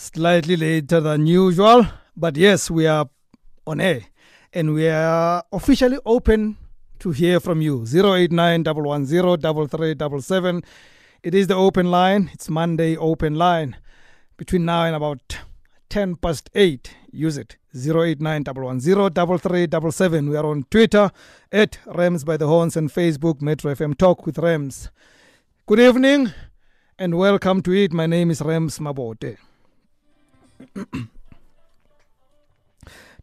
slightly later than usual, but yes, we are on air and we are officially open to hear from you. 089 110 It is the open line. It's Monday open line. Between now and about 10 past 8, use it. 089 110 We are on Twitter at Rams by the Horns and Facebook Metro FM Talk with Rams. Good evening and welcome to it. My name is Rams Mabote.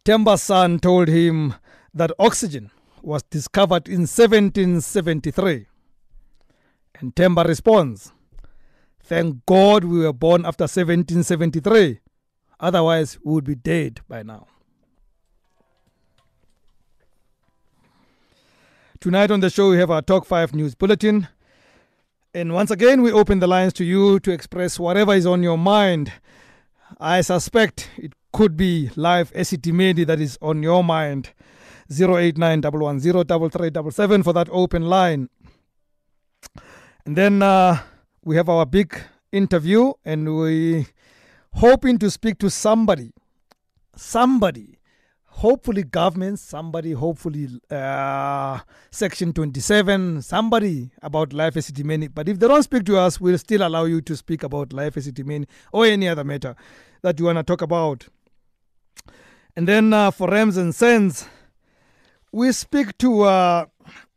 Temba's son told him that oxygen was discovered in 1773. And Temba responds, Thank God we were born after 1773. Otherwise, we would be dead by now. Tonight on the show, we have our Talk 5 News Bulletin. And once again, we open the lines to you to express whatever is on your mind. I suspect it could be Life Esidimeni that is on your mind. 089 for that open line. And then uh, we have our big interview, and we hoping to speak to somebody, somebody hopefully government, somebody, hopefully uh, Section 27, somebody about Life Esidimeni. But if they don't speak to us, we'll still allow you to speak about Life Esidimeni or any other matter that you want to talk about. And then uh, for Rams and Cents, we speak to uh,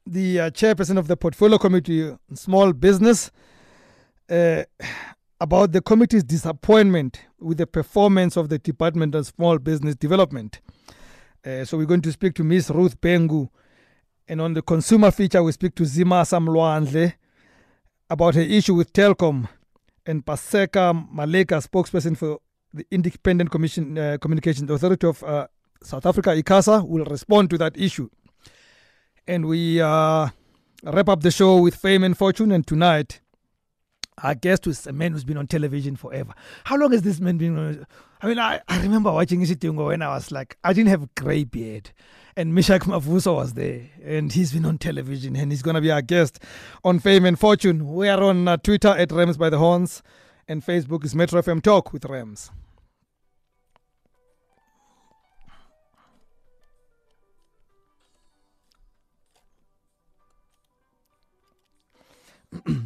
the uh, chairperson of the Portfolio Committee, Small Business, uh, about the committee's disappointment with the performance of the Department of Small Business Development. Uh, so we're going to speak to Miss Ruth Bhengu. And on the consumer feature, we speak to Zimasa Mlwandle about her issue with Telkom. And Paseka Maleka, spokesperson for the Independent Commission uh, Communications Authority of uh, South Africa, ICASA, will respond to that issue. And we uh, wrap up the show with fame and fortune. And tonight, our guest is a man who's been on television forever. How long has this man been on? I mean, I, I remember watching Isidingo when I was like, I didn't have a grey beard. And Meshack Mavuso was there. And he's been on television and he's going to be our guest on Fame and Fortune. We are on uh, Twitter at Rams by the Horns and Facebook is Metro FM Talk with Rams.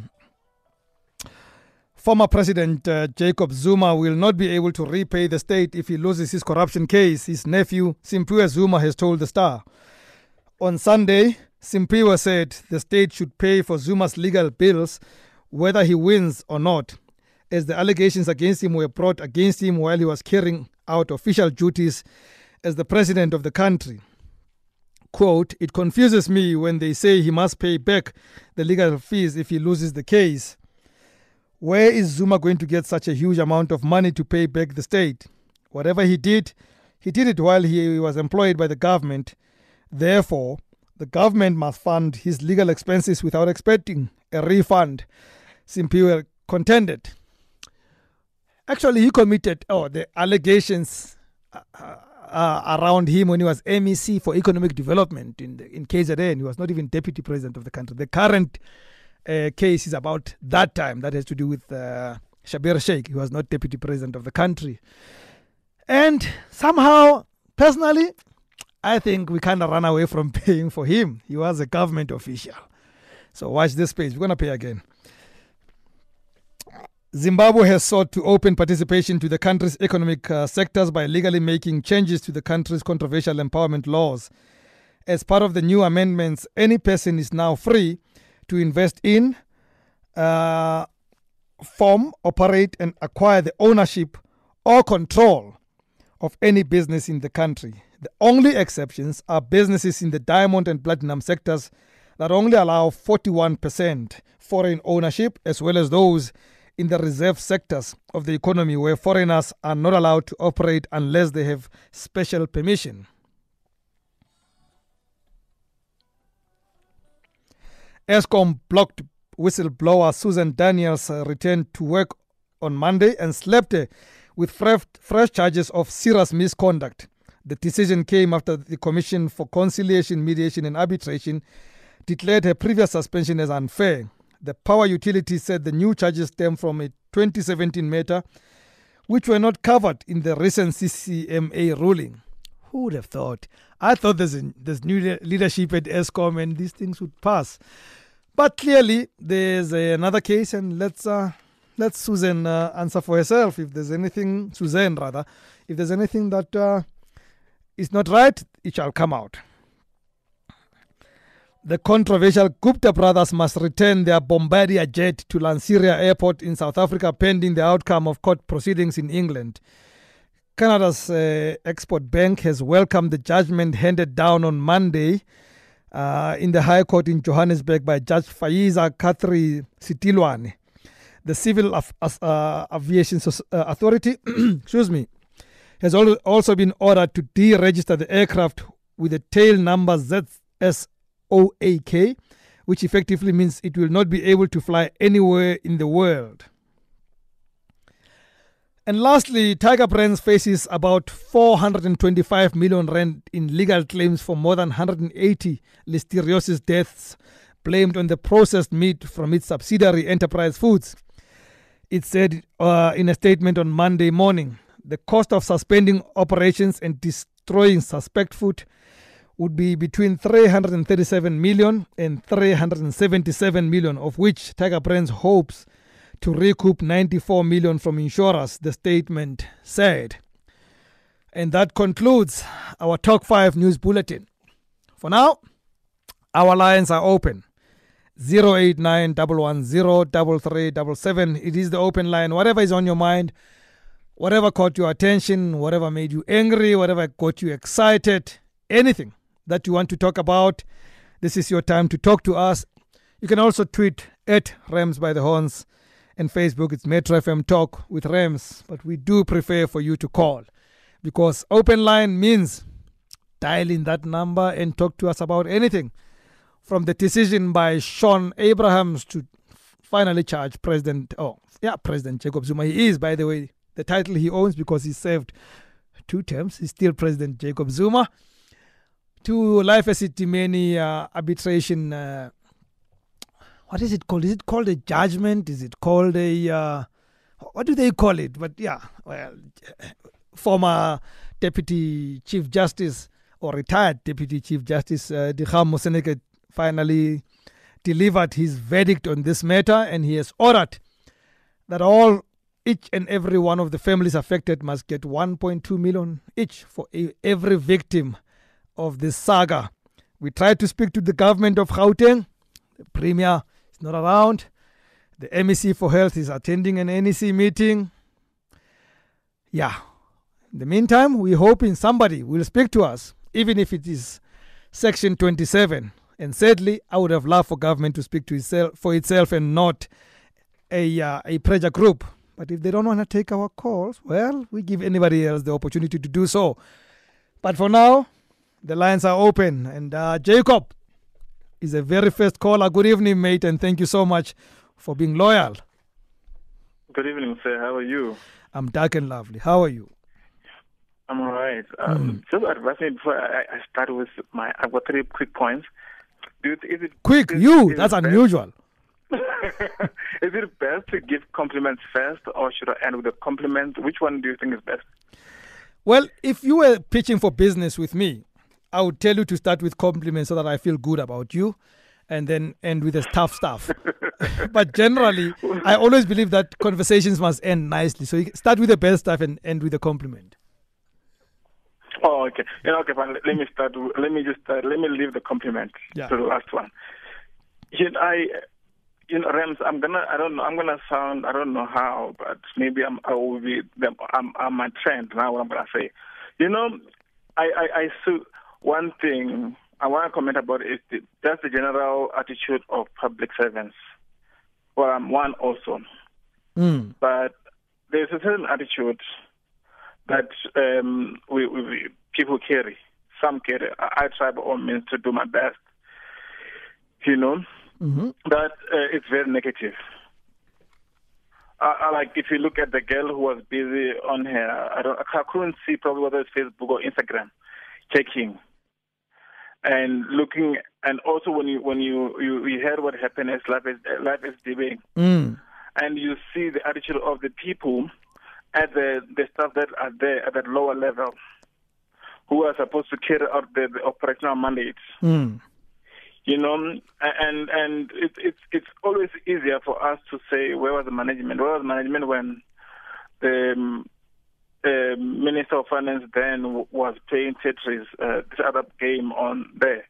Former President uh, Jacob Zuma will not be able to repay the state if he loses his corruption case, his nephew Simphiwe Zuma has told the Star. On Sunday, Simphiwe said the state should pay for Zuma's legal bills whether he wins or not, as the allegations against him were brought against him while he was carrying out official duties as the president of the country. Quote, It confuses me when they say he must pay back the legal fees if he loses the case. Where is Zuma going to get such a huge amount of money to pay back the state? Whatever he did, he did it while he was employed by the government. Therefore, the government must fund his legal expenses without expecting a refund. Simphiwe contended. Actually, he committed oh, the allegations uh, uh, around him when he was MEC for Economic Development in, the, in KZN. He was not even deputy president of the country. The current uh, case is about that time that has to do with uh, Schabir Shaik. He was not deputy president of the country. And somehow, personally, I think we kind of ran away from paying for him. He was a government official. So watch this page. We're going to pay again. Zimbabwe has sought to open participation to the country's economic uh, sectors by legally making changes to the country's controversial empowerment laws. As part of the new amendments, any person is now free to invest in, uh, form, operate, and acquire the ownership or control of any business in the country. The only exceptions are businesses in the diamond and platinum sectors that only allow 41% foreign ownership, as well as those in the reserve sectors of the economy where foreigners are not allowed to operate unless they have special permission. Eskom blocked whistleblower Susan Daniels returned to work on Monday and slept with fresh, fresh charges of serious misconduct. The decision came after the Commission for Conciliation, Mediation and Arbitration declared her previous suspension as unfair. The power utility said the new charges stem from a 2017 matter which were not covered in the recent CCMA ruling. Who would have thought? I thought there's, a, there's new leadership at Eskom and these things would pass. But clearly, there's another case, and let's uh, let Susan uh, answer for herself. If there's anything, Susan rather, if there's anything that uh, is not right, it shall come out. The controversial Gupta brothers must return their Bombardier jet to Lanseria Airport in South Africa pending the outcome of court proceedings in England. Canada's uh, Export Bank has welcomed the judgment handed down on Monday uh, in the High Court in Johannesburg by Judge Faiza Kathri Sitilwane. The Civil Af- uh, Aviation uh, Authority, excuse me, has also been ordered to deregister the aircraft with the tail number ZS OAK, which effectively means it will not be able to fly anywhere in the world. And lastly, Tiger Brands faces about 425 million rand in legal claims for more than 180 listeriosis deaths blamed on the processed meat from its subsidiary Enterprise Foods. It said uh, in a statement on Monday morning the cost of suspending operations and destroying suspect food would be between 337 million and 377 million, of which Tiger Brands hopes to recoup 94 million from insurers, the statement said. And that concludes our Talk 5 news bulletin. For now, our lines are open. 089 110 It is the open line. Whatever is on your mind, whatever caught your attention, whatever made you angry, whatever got you excited, anything that you want to talk about, this is your time to talk to us. You can also tweet at Rams by the Horns and Facebook. It's Metro FM Talk with Rams, but we do prefer for you to call because open line means dial in that number and talk to us about anything from the decision by Shaun Abrahams to finally charge President, oh, yeah, President Jacob Zuma. He is, by the way, the title he owns because he served two terms. He's still President Jacob Zuma to Life Esidimeni uh, arbitration. Uh, what is it called? Is it called a judgment? Is it called a uh, what do they call it? But yeah, well, former Deputy Chief Justice or retired Deputy Chief Justice uh, Dikgang Moseneke finally delivered his verdict on this matter, and he has ordered that all each and every one of the families affected must get 1.2 million each for a, every victim of this saga. We tried to speak to the government of Gauteng. The premier not around. The MEC for Health is attending an NEC meeting. Yeah. In the meantime, we hope in somebody will speak to us, even if it is Section 27. And sadly, I would have loved for government to speak to itself for itself and not a uh, a pressure group. But if they don't want to take our calls, well, we give anybody else the opportunity to do so. But for now, the lines are open. And uh, Jacob is a very first caller. Good evening, mate, and thank you so much for being loyal. Good evening, sir. How are you? I'm dark and lovely. How are you? I'm all right. Um, mm. Just advise me before I, I, start with my. I've got three quick points. Do you, is it quick? Is, you? Is that's unusual. is it best to give compliments first, or should I end with a compliment? Which one do you think is best? Well, if you were pitching for business with me, I would tell you to start with compliments so that I feel good about you and then end with the tough stuff. but generally, I always believe that conversations must end nicely. So you start with the best stuff and end with a compliment. Oh, okay. Yeah, okay, fine. Let me start. Let me just start. Let me leave the compliment yeah. to the last one. You know, I, you know, Rams. I'm gonna. I don't know. I'm gonna sound. I don't know how, but maybe I'm. I will be. I'm. I'm a trend now. What I'm gonna say. You know, I. I. I so one thing I want to comment about is the, that's the general attitude of public servants. Well, I'm one also. Mm. But there's a certain attitude that um, we, we, people carry. Some carry. I try by all means to do my best, you know. Mm-hmm. But uh, it's very negative. Uh, like if you look at the girl who was busy on her, I don't, I couldn't see probably whether it's Facebook or Instagram, checking and looking, and also when you when you you, you heard what happened as life is life is debating, mm. and you see the attitude of the people, at the, the staff that are there at that lower level who are supposed to carry out the, the operational mandates. Mm. You know, and and it, it's it's always easier for us to say where was the management? Where was the management when the um, uh, Minister of Finance then w- was playing Tetris, uh, this other game on there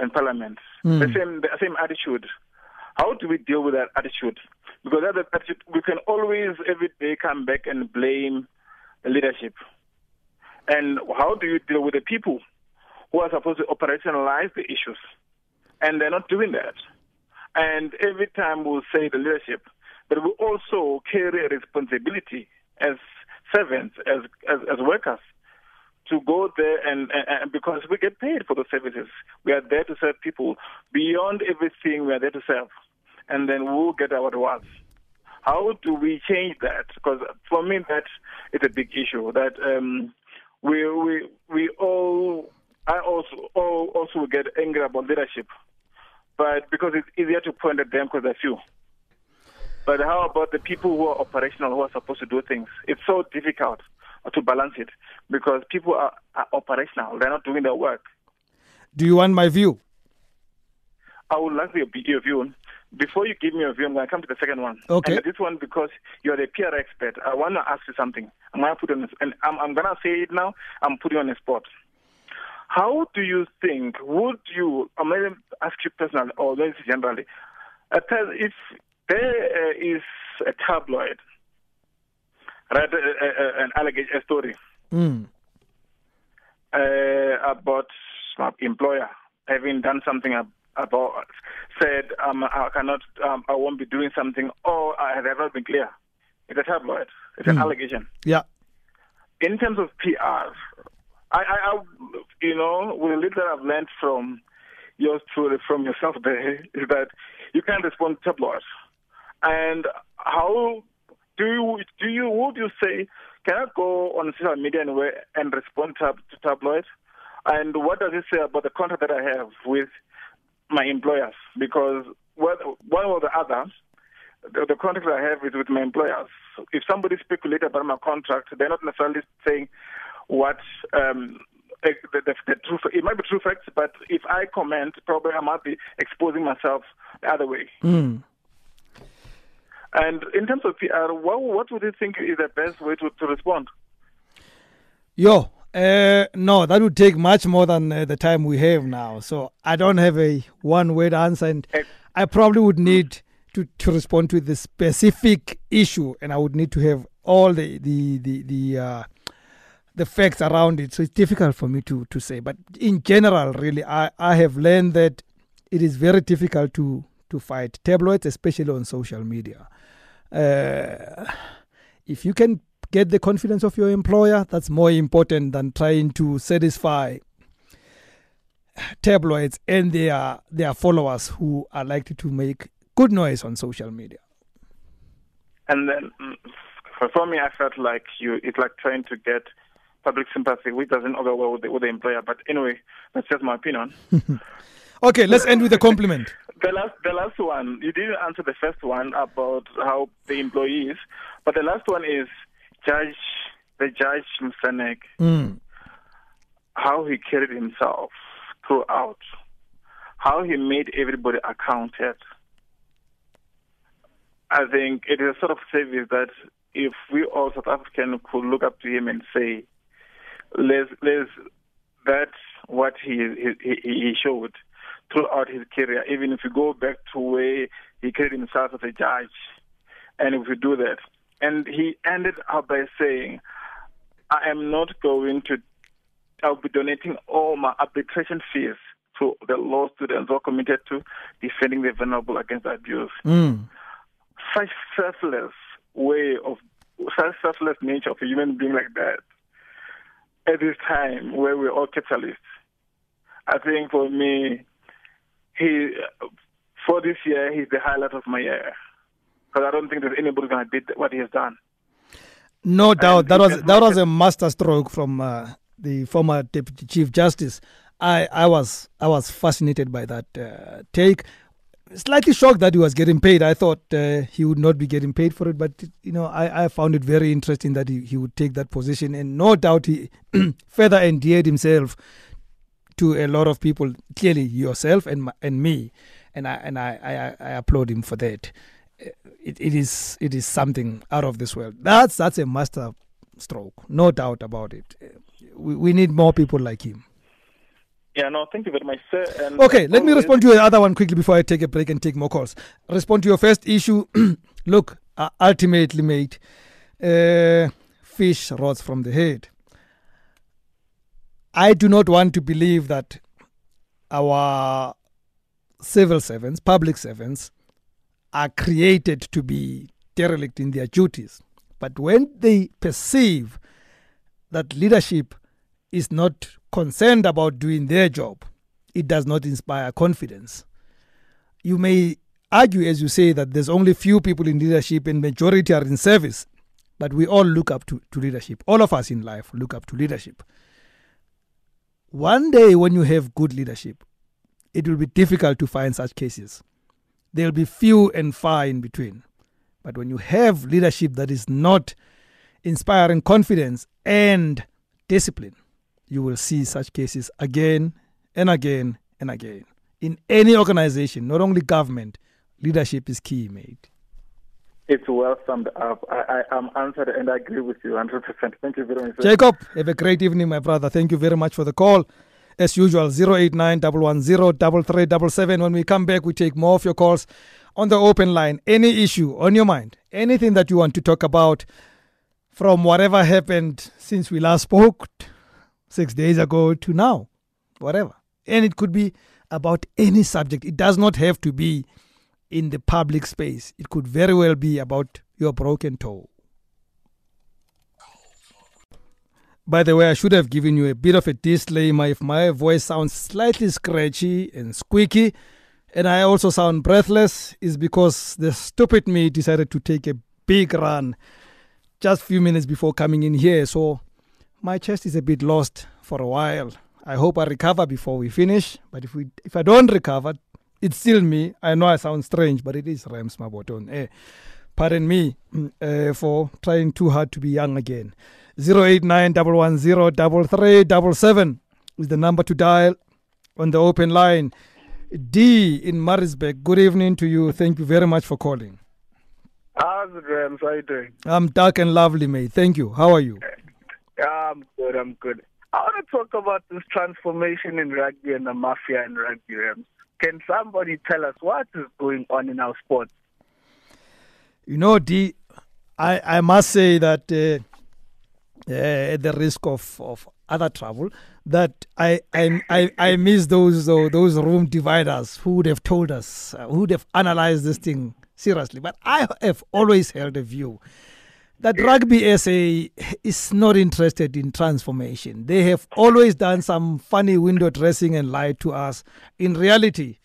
in Parliament? Mm. The same the same attitude. How do we deal with that attitude? Because that attitude, we can always every day come back and blame the leadership. And how do you deal with the people who are supposed to operationalize the issues? And they're not doing that. And every time we'll say the leadership, but we also carry a responsibility as servants, as, as, as workers, to go there and, and, and, because we get paid for the services. We are there to serve people. Beyond everything, we are there to serve. And then we'll get our rewards. How do we change that? Because for me, that is a big issue. That um, we we we all I also all also get angry about leadership, but because it's easier to point at them because they're few. But how about the people who are operational, who are supposed to do things? It's so difficult to balance it because people are, are operational; they're not doing their work. Do you want my view? I would like your, your view. Before you give me your view, I'm going to come to the second one. Okay. And this one, because you're the PR expert, I want to ask you something. I'm going to put on this, and I'm, I'm going to say it now. I'm putting on the spot. How do you think, would you, I'm going to ask you personally, or maybe generally, if there is a tabloid, right, an allegation, a story mm. uh, about my employer having done something about said um, I cannot, um, I won't be doing something, or I have never been clear. It's a tabloid. It's an Mm. allegation. Yeah. In terms of PR, I, I, I, you know, with the little I've learned from your story, from yourself there, is that you can't respond to tabloids. And how do you, do you, would you say, can I go on social media anyway and respond to, to tabloids? And what does it say about the contract that I have with my employers? Because one or the other, the, the contract I have is with my employers. If somebody speculates about my contract, they're not necessarily saying what um, the, the, the truth. It might be true facts, but if I comment, probably I might be exposing myself the other way. Mm. And in terms of PR, what, what would you think is the best way to, to respond? Yo, uh, no, that would take much more than uh, the time we have now. So I don't have a one word answer, and Eh, I probably would need to, to respond to the specific issue, and I would need to have all the the the the, uh, the facts around it. So it's difficult for me to to say. But in general, really, I I have learned that it is very difficult to to fight tabloids, especially on social media. Uh, if you can get the confidence of your employer, that's more important than trying to satisfy tabloids and their their followers who are likely to make good noise on social media. And then, mm, for, for me, I felt like you it's like trying to get public sympathy, which doesn't go well with the, with the employer. But anyway, that's just my opinion. Okay, let's end with a compliment. The last, the last one, you didn't answer the first one about how the employees, but the last one is Judge, the Judge Moseneke, Mm. how he carried himself throughout, how he made everybody accounted. I think it is a sort of service that if we all South African could look up to him and say, let's, let's, that's what he, he, he showed throughout his career, even if you go back to where he carried himself as a judge, and if we do that. And he ended up by saying, I am not going to, I'll be donating all my arbitration fees to the law students who are committed to defending the vulnerable against abuse. Mm. Such selfless way of, such selfless nature of a human being like that at this time where we're all capitalists. I think for me, he for this year he's the highlight of my year because I don't think there's anybody going to beat what he has done. No doubt, that was that was a masterstroke from uh, the former deputy chief justice. I, I was I was fascinated by that uh, take. slightly shocked that he was getting paid. I thought uh, he would not be getting paid for it, but you know, I, I found it very interesting that he, he would take that position, and no doubt he further endeared himself to a lot of people. Clearly, yourself and and me, and I and I, I, I applaud him for that. It, it is it is something out of this world. That's that's a master stroke, no doubt about it. We, we need more people like him. Yeah, no, thank you very much, sir. And okay, let me respond to the other one quickly before I take a break and take more calls. Respond to your first issue. Look, uh, ultimately, mate, uh, fish rots from the head. I do not want to believe that our civil servants, public servants, are created to be derelict in their duties. But when they perceive that leadership is not concerned about doing their job, it does not inspire confidence. You may argue, as you say, that there's only few people in leadership and majority are in service, but we all look up to, to leadership. All of us in life look up to leadership. One day, when you have good leadership, it will be difficult to find such cases. There will be few and far in between. But when you have leadership that is not inspiring confidence and discipline, you will see such cases again and again and again. In any organization, not only government, leadership is key, mate. It's well summed up. I, I am answered and I agree with you 100%. Thank you very much. Jacob, have a great evening, my brother. Thank you very much for the call. As usual, 089 When we come back, we take more of your calls on the open line. Any issue on your mind, anything that you want to talk about from whatever happened since we last spoke six days ago to now, whatever. And it could be about any subject. It does not have to be in the public space. It could very well be about your broken toe. By the way, I should have given you a bit of a disclaimer if my voice sounds slightly scratchy and squeaky, and I also sound breathless, is because the stupid me decided to take a big run just a few minutes before coming in here. So my chest is a bit lost for a while. I hope I recover before we finish. But if we if I don't recover, it's still me. I know I sound strange, but it is Rams Maboton. Eh, pardon me uh, for trying too hard to be young again. 089 is the number to dial on the open line. D in Maritzburg, good evening to you. Thank you very much for calling. How's it, Rams? How you doing? I'm dark and lovely, mate. Thank you. How are you? I'm good. I'm good. I want to talk about this transformation in rugby and the mafia in rugby. Can somebody tell us what is going on in our sports? You know, D, I, I must say that uh, uh, at the risk of, of other travel, that I I, I, I miss those uh, those room dividers who would have told us, uh, who would have analyzed this thing seriously. But I have always held a view that Rugby SA is not interested in transformation. They have always done some funny window dressing and lied to us. In reality,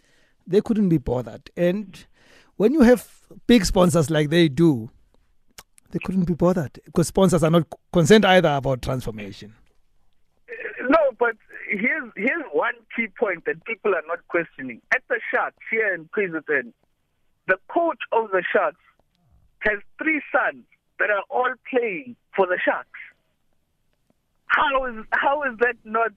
they couldn't be bothered. And when you have big sponsors like they do, they couldn't be bothered because sponsors are not concerned either about transformation. No, but here's here's one key point that people are not questioning. At the Sharks here in KZN, the coach of the Sharks has three sons that are all playing for the Sharks. How is how is that not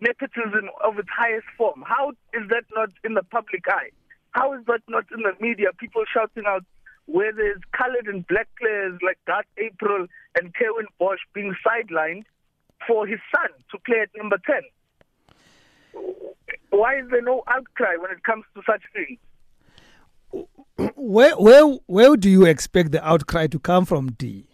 nepotism of its highest form? How is that not in the public eye? How is that not in the media? People shouting out where there's colored and black players like Garth April and Curwin Bosch being sidelined for his son to play at number 10. Why is there no outcry when it comes to such things? Where where where do you expect the outcry to come from, D?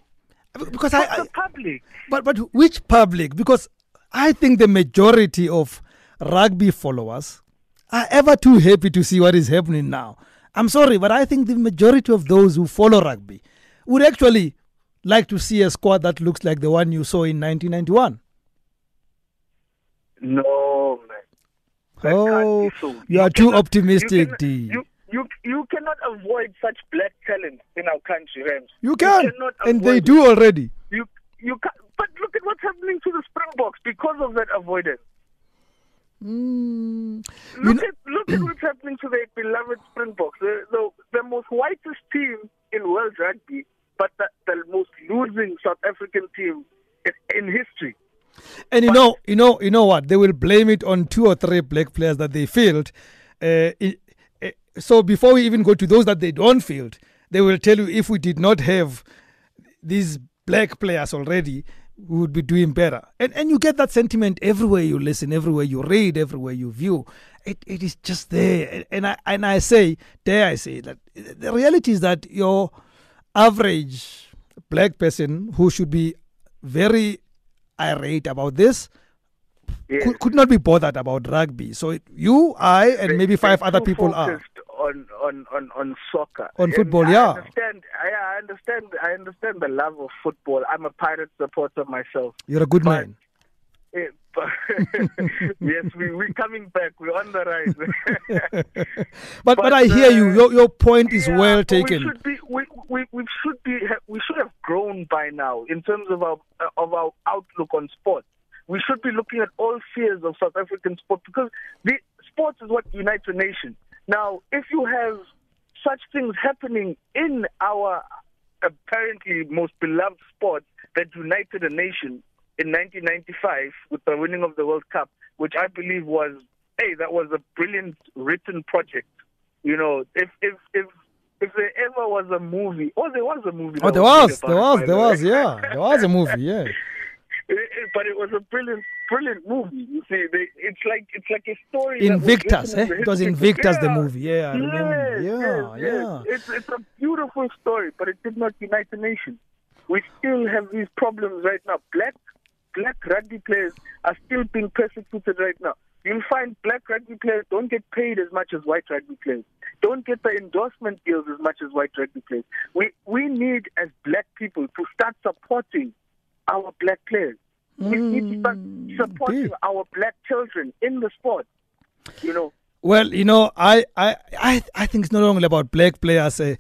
Because from I, I, the public. But but which public? Because I think the majority of rugby followers are ever too happy to see what is happening now. I'm sorry, but I think the majority of those who follow rugby would actually like to see a squad that looks like the one you saw in 1991. No, man. That oh, so. you, you are too optimistic, you D. You, you you cannot avoid such black talent in our country, Rams. You can, you and they do already. You you can, but look at what's happening to the Springboks because of that avoidance. Mm. Look at look at what's happening to their beloved Springboks, the, the, the most whitest team in world rugby, but the, the most losing South African team in, in history. And you but, know, you know, you know what? They will blame it on two or three black players that they failed. Uh, so before we even go to those that they don't field, they will tell you if we did not have these black players already, we would be doing better. And and you get that sentiment everywhere you listen, everywhere you read, everywhere you view. It it is just there. And I and I say, dare I say that the reality is that your average black person who should be very irate about this yes. could, could not be bothered about rugby. So it, you, I, and they, maybe five other people are on on on on soccer on football. yeah, I understand. I, I, understand. I understand the love of football. I'm a pirate supporter myself. You're a good man. It, yes, we we coming back. We're on the rise. but, but, but I hear uh, you. Your your point is yeah, well taken. We should be we, we, we should be we should have grown by now in terms of our uh, of our outlook on sport. We should be looking at all spheres of South African sport because the sports is what unites a nation. Now, if you have such things happening in our apparently most beloved sport that united a nation in 1995 with the winning of the World Cup, which I believe was, hey, that was a brilliant written project. You know, if if if if there ever was a movie, oh, there was a movie. Oh, there was, there was, there was, yeah, there was a movie, yeah. but it was a brilliant, brilliant movie. You see, they, it's like it's like a story. Invictus, eh? It was Invictus, yeah. the movie. Yeah, I remember. Yeah, yes, yeah. Yes. It's it's a beautiful story, but it did not unite the nation. We still have these problems right now. Black black rugby players are still being persecuted right now. You'll find black rugby players don't get paid as much as white rugby players. Don't get the endorsement deals as much as white rugby players. We we need as black people to start supporting our black players. We need to start mm, supporting our black children in the sport. You know. Well, you know, I I I, I think it's not only about black players. Uh,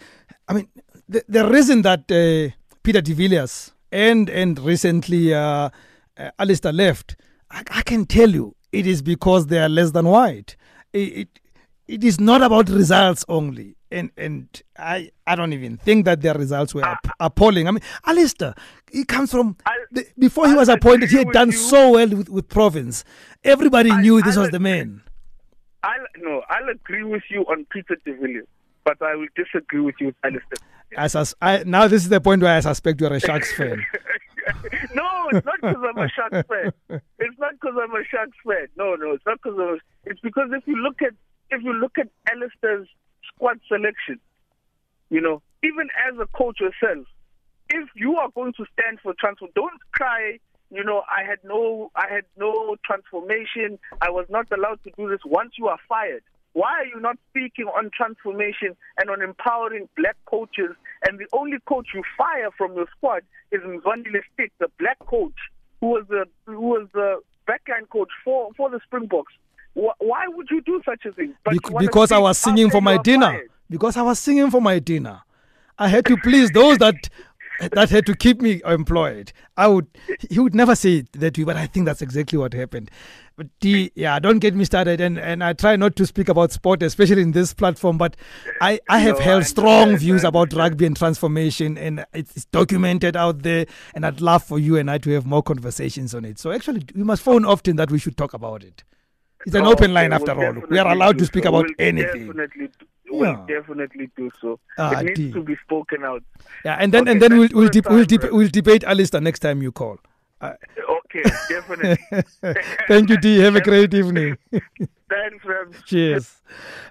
I mean, the, the reason that uh, Peter de Villiers and and recently uh, uh, Alistair left, I, I, can tell you, it is because they are less than white. It, it, it is not about results only and and I I don't even think that their results were appalling. I mean, Alistair, he comes from the, before he was appointed, he had done you. so well with, with Province. Everybody I, knew this was the man. I no, I'll agree with you on Peter de Villiers, but I will disagree with you with Alistair. As, as I, now this is the point where I suspect you are a Sharks fan. no, it's not because I'm a Sharks fan. It's not because I'm a Sharks fan. No, no, it's not because It's because if you look at if you look at Alistair's squad selection, you know, even as a coach yourself, if you are going to stand for transfer, don't cry. You know, I had no, I had no transformation. I was not allowed to do this. Once you are fired, why are you not speaking on transformation and on empowering black coaches? And the only coach you fire from your squad is Mzwandile Stick, the black coach who was the who was the backline coach for for the Springboks. Why would you do such a thing? because I was singing for my dinner. Fired. Because I was singing for my dinner. I had to please those that that had to keep me employed. I would he would never say it that way, but I think that's exactly what happened. But the, yeah, don't get me started and, and I try not to speak about sport, especially in this platform, but I, I have no, held strong views about rugby and transformation and it's documented out there and I'd love for you and I to have more conversations on it. So actually we must phone often that we should talk about it. It's an oh, open line after all. We are allowed to speak so. about we'll anything. Definitely, we'll definitely do so. Ah, it needs to be spoken out. Yeah, and then okay, and then we'll we'll, deb- we'll, deb- we'll debate Alistair next time you call. Uh, okay, definitely. Thank you, D. Have a great evening. Thanks, man. Cheers.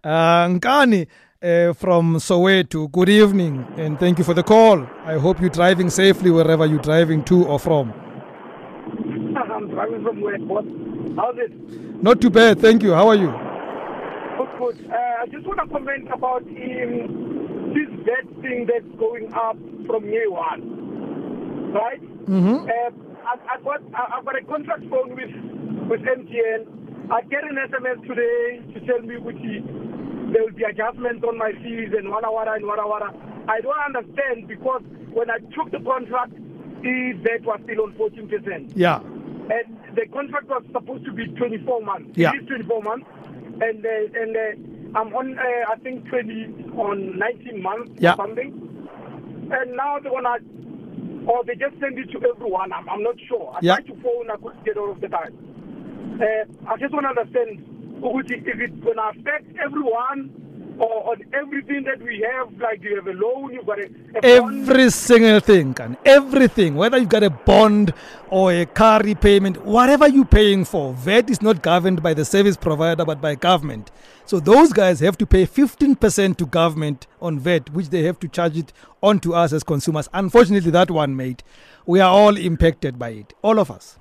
Uh, Nkani uh, from Soweto, good evening and thank you for the call. I hope you're driving safely wherever you're driving to or from. I'm driving from where? How's it? Not too bad, thank you. How are you? Good, good. Uh, I just want to comment about um, this debt thing that's going up from year one, right? Mm-hmm. Uh, I, I got I, I got a contract phone with with MTN. I get an SMS today to tell me which there will be adjustments on my fees and wara wara and wara wara. I don't understand because when I took the contract, the debt was still on 14%. Yeah. And the contract was supposed to be 24 months. Yeah. It is 24 months, and uh, and uh, I'm on uh, I think 20 on 19 months Yeah. or something, and now they wanna or they just send it to everyone. I'm, I'm not sure. I Yeah. tried to phone, I couldn't get all of the time. Uh, I just want to understand if it's gonna affect everyone or on everything that we have. Like you have a loan, you've got a, a bond. Every single thing, and everything, whether you've got a bond or a car repayment, whatever you're paying for, VAT is not governed by the service provider but by government. So those guys have to pay 15% to government on VAT, which they have to charge it onto us as consumers. Unfortunately, that one, mate, we are all impacted by it, all of us.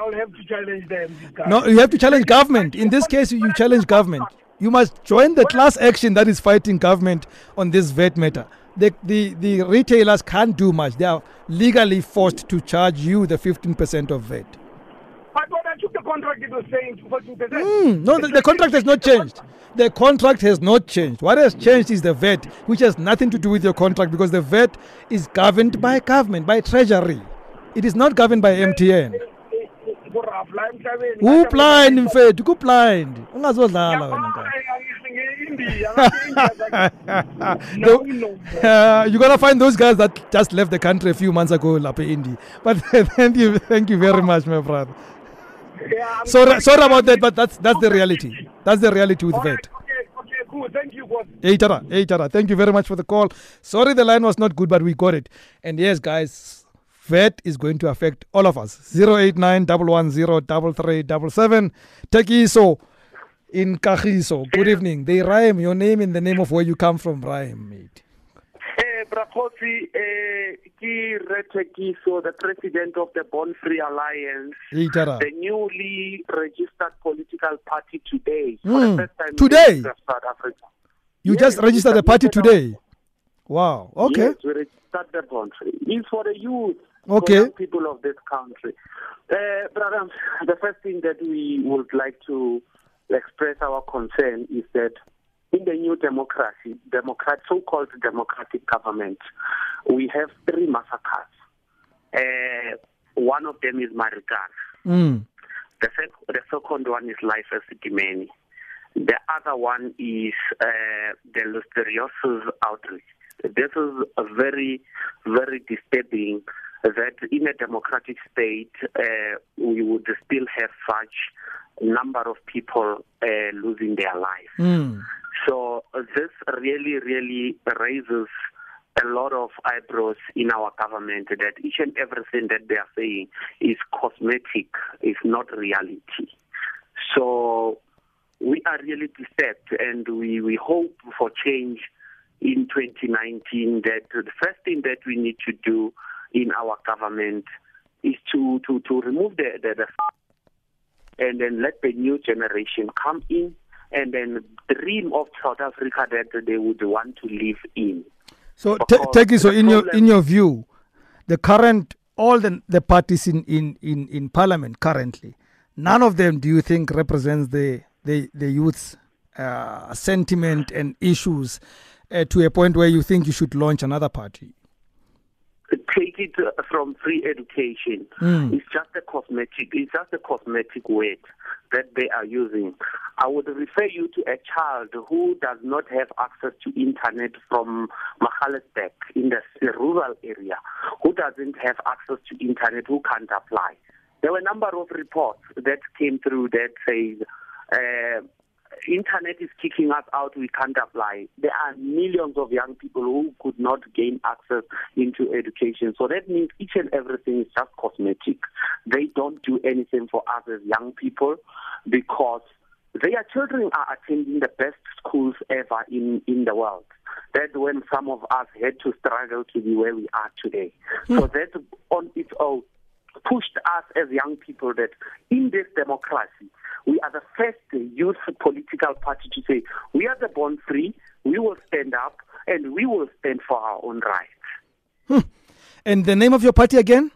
I'll have to challenge them. No, you have to challenge government. In this case, you challenge government. You must join the class action that is fighting government on this VAT matter. The, the, the retailers can't do much. They are legally forced to charge you the 15% of VAT. But when I took the contract, it was saying 14%. Hmm, no, the, the contract has not changed. The contract has not changed. What has changed is the VAT, which has nothing to do with your contract because the VAT is governed by government, by Treasury. It is not governed by MTN. Who blind mfethu ku blind ungazodlala wena guy. No, no. Uh, you're gonna find those guys that just left the country a few months ago, Lape Indy. But thank you, thank you very much, my brother. Yeah, Sorry, sorry about that, but that's that's the reality. That's the reality with All right, VAT. okay, okay, cool. Thank you, boss. Hey Tara, hey Tara, thank you very much for the call. Sorry the line was not good, but we got it. And yes, guys, VAT is going to affect all of us. 089 110 Tekiso in Kagiso. Good evening. They rhyme your name in the name of where you come from, rhyme, mate. Eh, Brakhosi, eh, ke Retekiso, the president of the Born Free Alliance, the newly registered political party today. For Mm, the first time in today? the history of South Africa. You Yes, just registered the party today. Wow. Okay. Yes, we registered the Born Free. It's for the youth, Okay. people of this country. Uh, brother, the first thing that we would like to express our concern is that in the new democracy, democrat, so-called democratic government, we have three massacres. Uh, one of them is Marikana. Mm. The, sec- the second one is Life as Dimeni. The other one is uh, the listeriosis outreach. This is a very, very disturbing that in a democratic state uh, we would still have such number of people uh, losing their lives. Mm. So this really, really raises a lot of eyebrows in our government that each and everything that they are saying is cosmetic, is not reality. So we are really disturbed and we, we hope for change in 2019 that the first thing that we need to do in our government is to, to, to remove the, the, the and then let the new generation come in and then dream of South Africa that they would want to live in. So t- take it. So in your in your view, the current all the the parties in in in, in parliament currently, none of them do you think represents the the the youth's uh, sentiment and issues uh, to a point where you think you should launch another party? It from free education. Mm. It's just a cosmetic. It's just a cosmetic word that they are using. I would refer you to a child who does not have access to internet from Mahalisbek in the rural area, who doesn't have access to internet, who can't apply. There were a number of reports that came through that says uh, internet is kicking us out, we can't apply. There are millions of young people who could not gain access into education. So that means each and everything is just cosmetic. They don't do anything for us as young people because their children are attending the best schools ever in, in the world. That's when some of us had to struggle to be where we are today. Hmm. So that on its own pushed us as young people that in this democracy, we are the first youth political party to say we are the born free, we will stand up, and we will stand for our own rights. Hmm. And the name of your party again?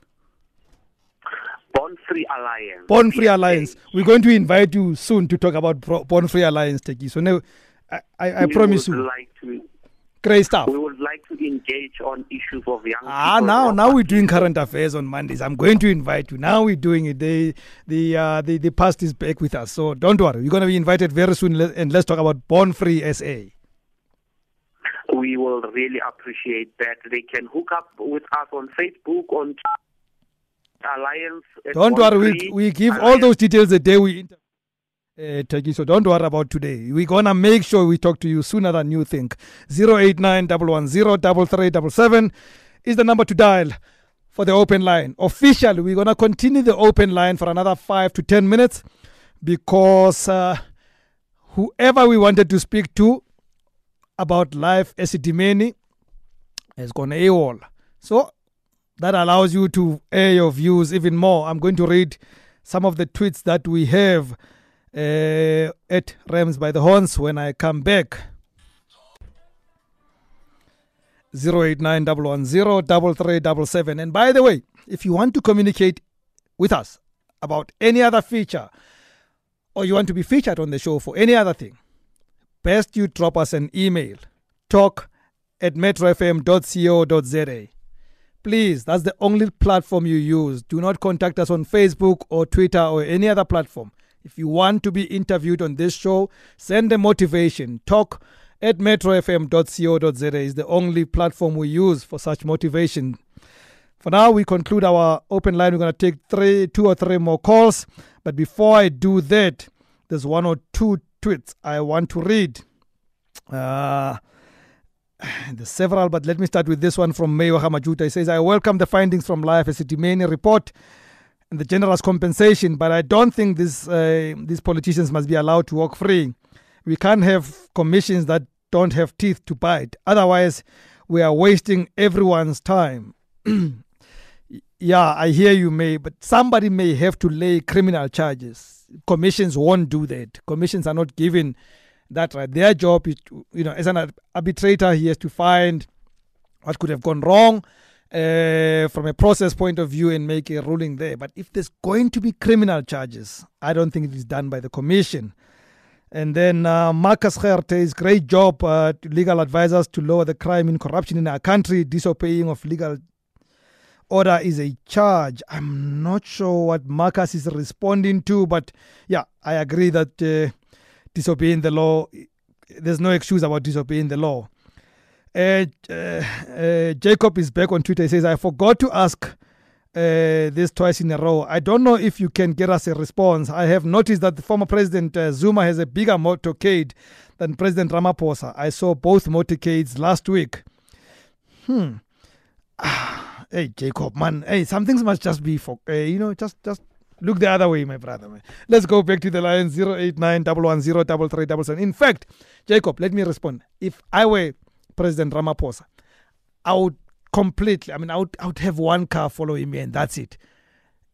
Born Free Alliance. Born Free. Alliance. We're going to invite you soon to talk about Born Free Alliance, Teki. So now, I, I, I promise you. Like Great stuff. We would like to engage on issues of young ah, now now we're doing current affairs on Mondays. I'm going to invite you. Now we're doing it. The the uh, the, the past is back with us. So don't worry. You're going to be invited very soon. And let's talk about Born Free SA we will really appreciate that. They can hook up with us on Facebook, on Alliance. Don't worry, we, we give Alliance. all those details the day we interview. Uh, so don't worry about today. We're gonna make sure we talk to you sooner than you think. 089 is the number to dial for the open line. Officially, we're gonna continue the open line for another five to ten minutes because uh, whoever we wanted to speak to about life Esidimeni has gone AWOL. So that allows you to air your views even more. I'm going to read some of the tweets that we have uh, at Rams by the Horns when I come back. 089 And by the way, if you want to communicate with us about any other feature or you want to be featured on the show for any other thing, best you drop us an email talk at metrofm.co.za. Please, that's the only platform you use. Do not contact us on Facebook or Twitter or any other platform. If you want to be interviewed on this show, send a motivation. Talk at metrofm.co.za is the only platform we use for such motivation. For now, we conclude our open line. We're going to take three, two or three more calls. But before I do that, there's one or two tweets I want to read. Uh, there's several, but let me start with this one from Mayo Hamajuta. He says, I welcome the findings from Life as Esidimeni report the generous compensation, but I don't think this, uh, these politicians must be allowed to walk free. We can't have commissions that don't have teeth to bite. Otherwise, we are wasting everyone's time. yeah, I hear you, May, but somebody may have to lay criminal charges commissions won't do that. Commissions are not given that right. Their job is, you know, as an arbitrator, he has to find what could have gone wrong uh, from a process point of view and make a ruling there. But if there's going to be criminal charges, I don't think it is done by the commission. And then uh, Marcus Gerte's great job uh, to legal advisors to lower the crime and corruption in our country, disobeying of legal order is a charge. I'm not sure what Marcus is responding to, but yeah, I agree that uh, disobeying the law, there's no excuse about disobeying the law. Uh, uh, Jacob is back on Twitter. He says, I forgot to ask uh, this twice in a row. I don't know if you can get us a response. I have noticed that the former President uh, Zuma has a bigger motorcade than President Ramaphosa. I saw both motorcades last week. Hmm. hey Jacob, man, hey, some things must just be for, uh, you know, just just look the other way, my brother. Let's go back to the line 089 In fact, Jacob, let me respond. If I were President Ramaphosa, I would completely, I mean, I would, I would have one car following me and that's it.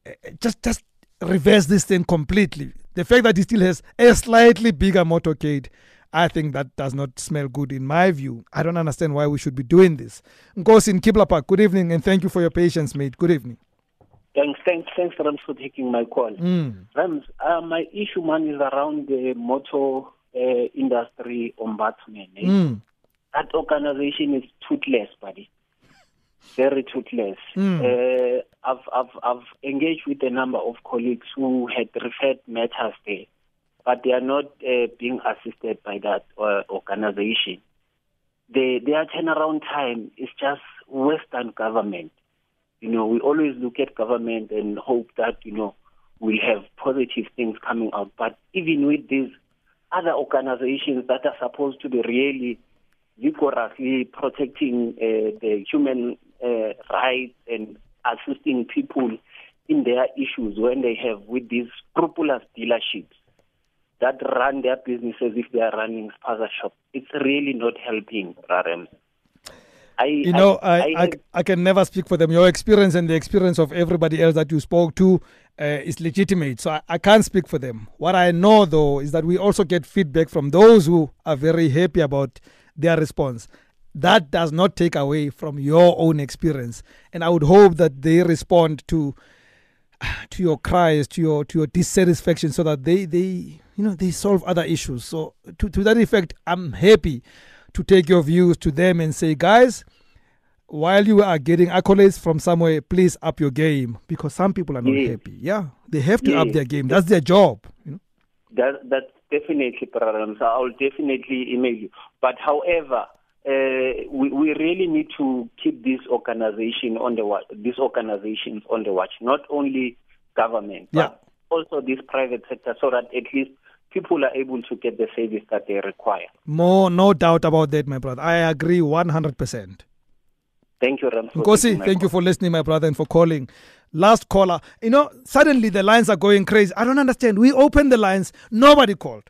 Uh, just, just reverse this thing completely. The fact that he still has a slightly bigger motorcade I think that does not smell good in my view. I don't understand why we should be doing this. Nkosi in Park, good evening and thank you for your patience, mate. Good evening. Thanks, thanks, thanks, Rams, for taking my call. Mm. Rams, uh, my issue, man, is around the motor uh, industry ombudsman. Eh? Mm. That organization is toothless, buddy. Very toothless. Mm. Uh, I've, I've, I've engaged with a number of colleagues who had referred matters there but they are not uh, being assisted by that uh, organization. The, their turnaround time is just Western government. You know, we always look at government and hope that, you know, we'll have positive things coming out. But even with these other organizations that are supposed to be really vigorously protecting uh, the human uh, rights and assisting people in their issues when they have with these scrupulous dealerships, that run their businesses if they are running spaza shops. It's really not helping RRMs. I, you know, I I, I, I, can never speak for them. Your experience and the experience of everybody else that you spoke to uh, is legitimate. So I, I can't speak for them. What I know, though, is that we also get feedback from those who are very happy about their response. That does not take away from your own experience. And I would hope that they respond to to your cries, to your to your dissatisfaction, so that they they you know they solve other issues. So to to that effect, I'm happy to take your views to them and say, guys, while you are getting accolades from somewhere, please up your game because some people are not yes. happy. Yeah, they have to yes. up their game. That's their job. You know? That that's definitely problem. So I'll definitely email you. But however, uh, we, we really need to keep this organization on the watch, these organizations on the watch, not only government, yeah. but also this private sector, so that at least people are able to get the service that they require. More, no doubt about that, my brother. I agree 100%. Thank you, Ram. Nkosi, thank call. you for listening, my brother, and for calling. Last caller. You know, suddenly the lines are going crazy. I don't understand. We opened the lines, nobody called.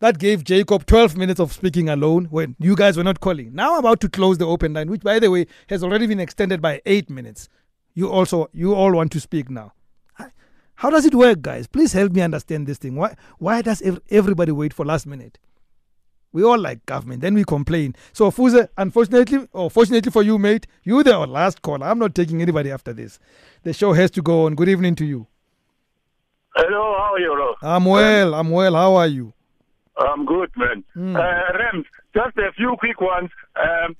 That gave Jacob 12 minutes of speaking alone when you guys were not calling. Now I'm about to close the open line, which, by the way, has already been extended by eight minutes. You also, you all want to speak now. How does it work, guys? Please help me understand this thing. Why, why does everybody wait for last minute? We all like government. Then we complain. So, Fuze, unfortunately, or fortunately for you, mate, you the last caller. I'm not taking anybody after this. The show has to go on. Good evening to you. Hello, how are you, bro? I'm well. I'm well. How are you? I'm good, man. Mm. Uh, Rams, just a few quick ones. Um,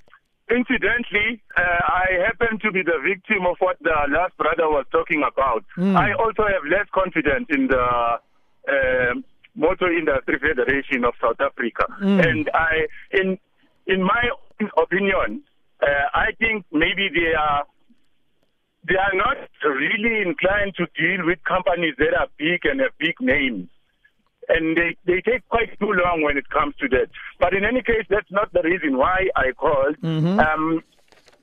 incidentally, uh, I happen to be the victim of what the last brother was talking about. Mm. I also have less confidence in the. Uh, Motor Industry Federation of South Africa. Mm. And I, in in my opinion, uh, I think maybe they are they are not really inclined to deal with companies that are big and have big names. And they, they take quite too long when it comes to that. But in any case, that's not the reason why I called. Mm-hmm. Um,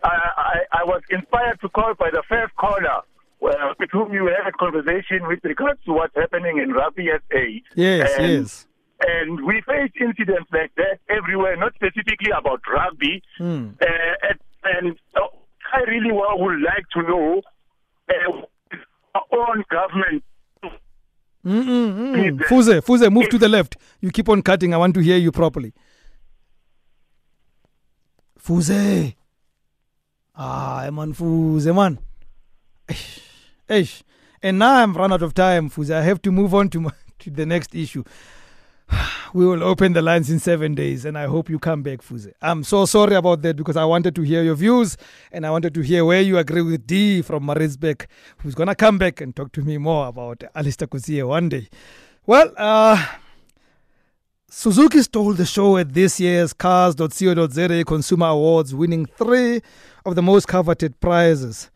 I, I, I was inspired to call by the first caller well, with whom you had a conversation with regards to what's happening in Rugby SA. Yes, and, yes. And we face incidents like that everywhere, not specifically about rugby. Mm. Uh, and, and uh, I really would like to know uh, our own government. Mm-mm-mm. Fuze, Fuze, move to the left. You keep on cutting. I want to hear you properly. Fuze. Ah, man, Fuze, man. Eish. And now I'm run out of time, Fuzi. I have to move on to, my, to the next issue. We will open the lines in seven days, and I hope you come back, Fuzi. I'm so sorry about that because I wanted to hear your views and I wanted to hear where you agree with D from Maritzburg, who's going to come back and talk to me more about Allister Coetzee one day. Well, uh, Suzuki stole the show at this year's Cars.co.za Consumer Awards, winning three of the most coveted prizes.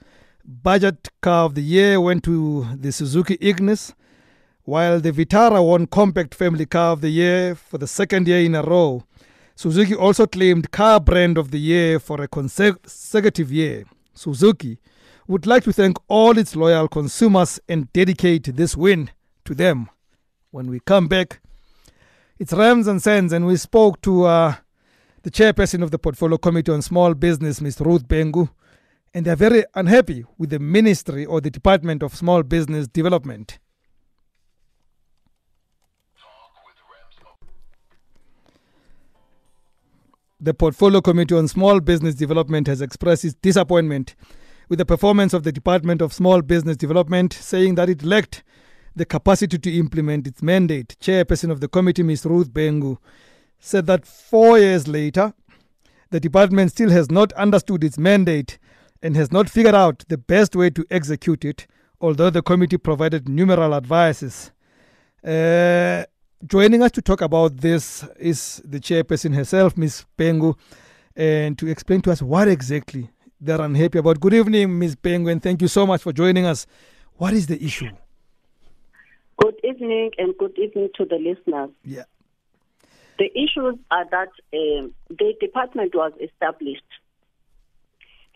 Budget car of the year went to the Suzuki Ignis, while the Vitara won Compact Family Car of the Year for the second year in a row. Suzuki also claimed Car Brand of the Year for a consecutive year. Suzuki would like to thank all its loyal consumers and dedicate this win to them. When we come back, it's Rams and Cents, and we spoke to uh, the chairperson of the Portfolio Committee on Small Business, Ms. Ruth Bhengu and they are very unhappy with the Ministry or the Department of Small Business Development. The Portfolio Committee on Small Business Development has expressed its disappointment with the performance of the Department of Small Business Development, saying that it lacked the capacity to implement its mandate. Chairperson of the committee, Ms. Ruth Bhengu, said that four years later, the department still has not understood its mandate and has not figured out the best way to execute it, although the committee provided numerous advices. Uh, joining us to talk about this is the chairperson herself, Ms. Bhengu, and to explain to us what exactly they're unhappy about. Good evening, Ms. Bhengu, and thank you so much for joining us. What is the issue? Good evening, and good evening to the listeners. Yeah. The issues are that um, the department was established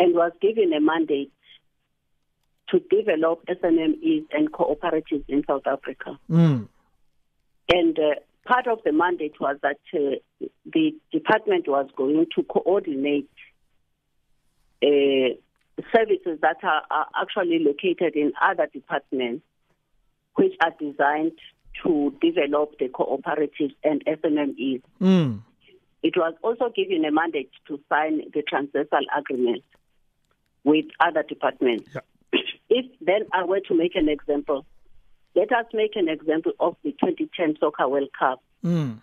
and was given a mandate to develop SMMEs and cooperatives in South Africa. Mm. And uh, part of the mandate was that uh, the department was going to coordinate uh, services that are, are, actually located in other departments, which are designed to develop the cooperatives and SMMEs. Mm. It was also given a mandate to sign the transversal agreement with other departments. Yeah. If then I were to make an example, let us make an example of the 2010 Soccer World Cup. Mm.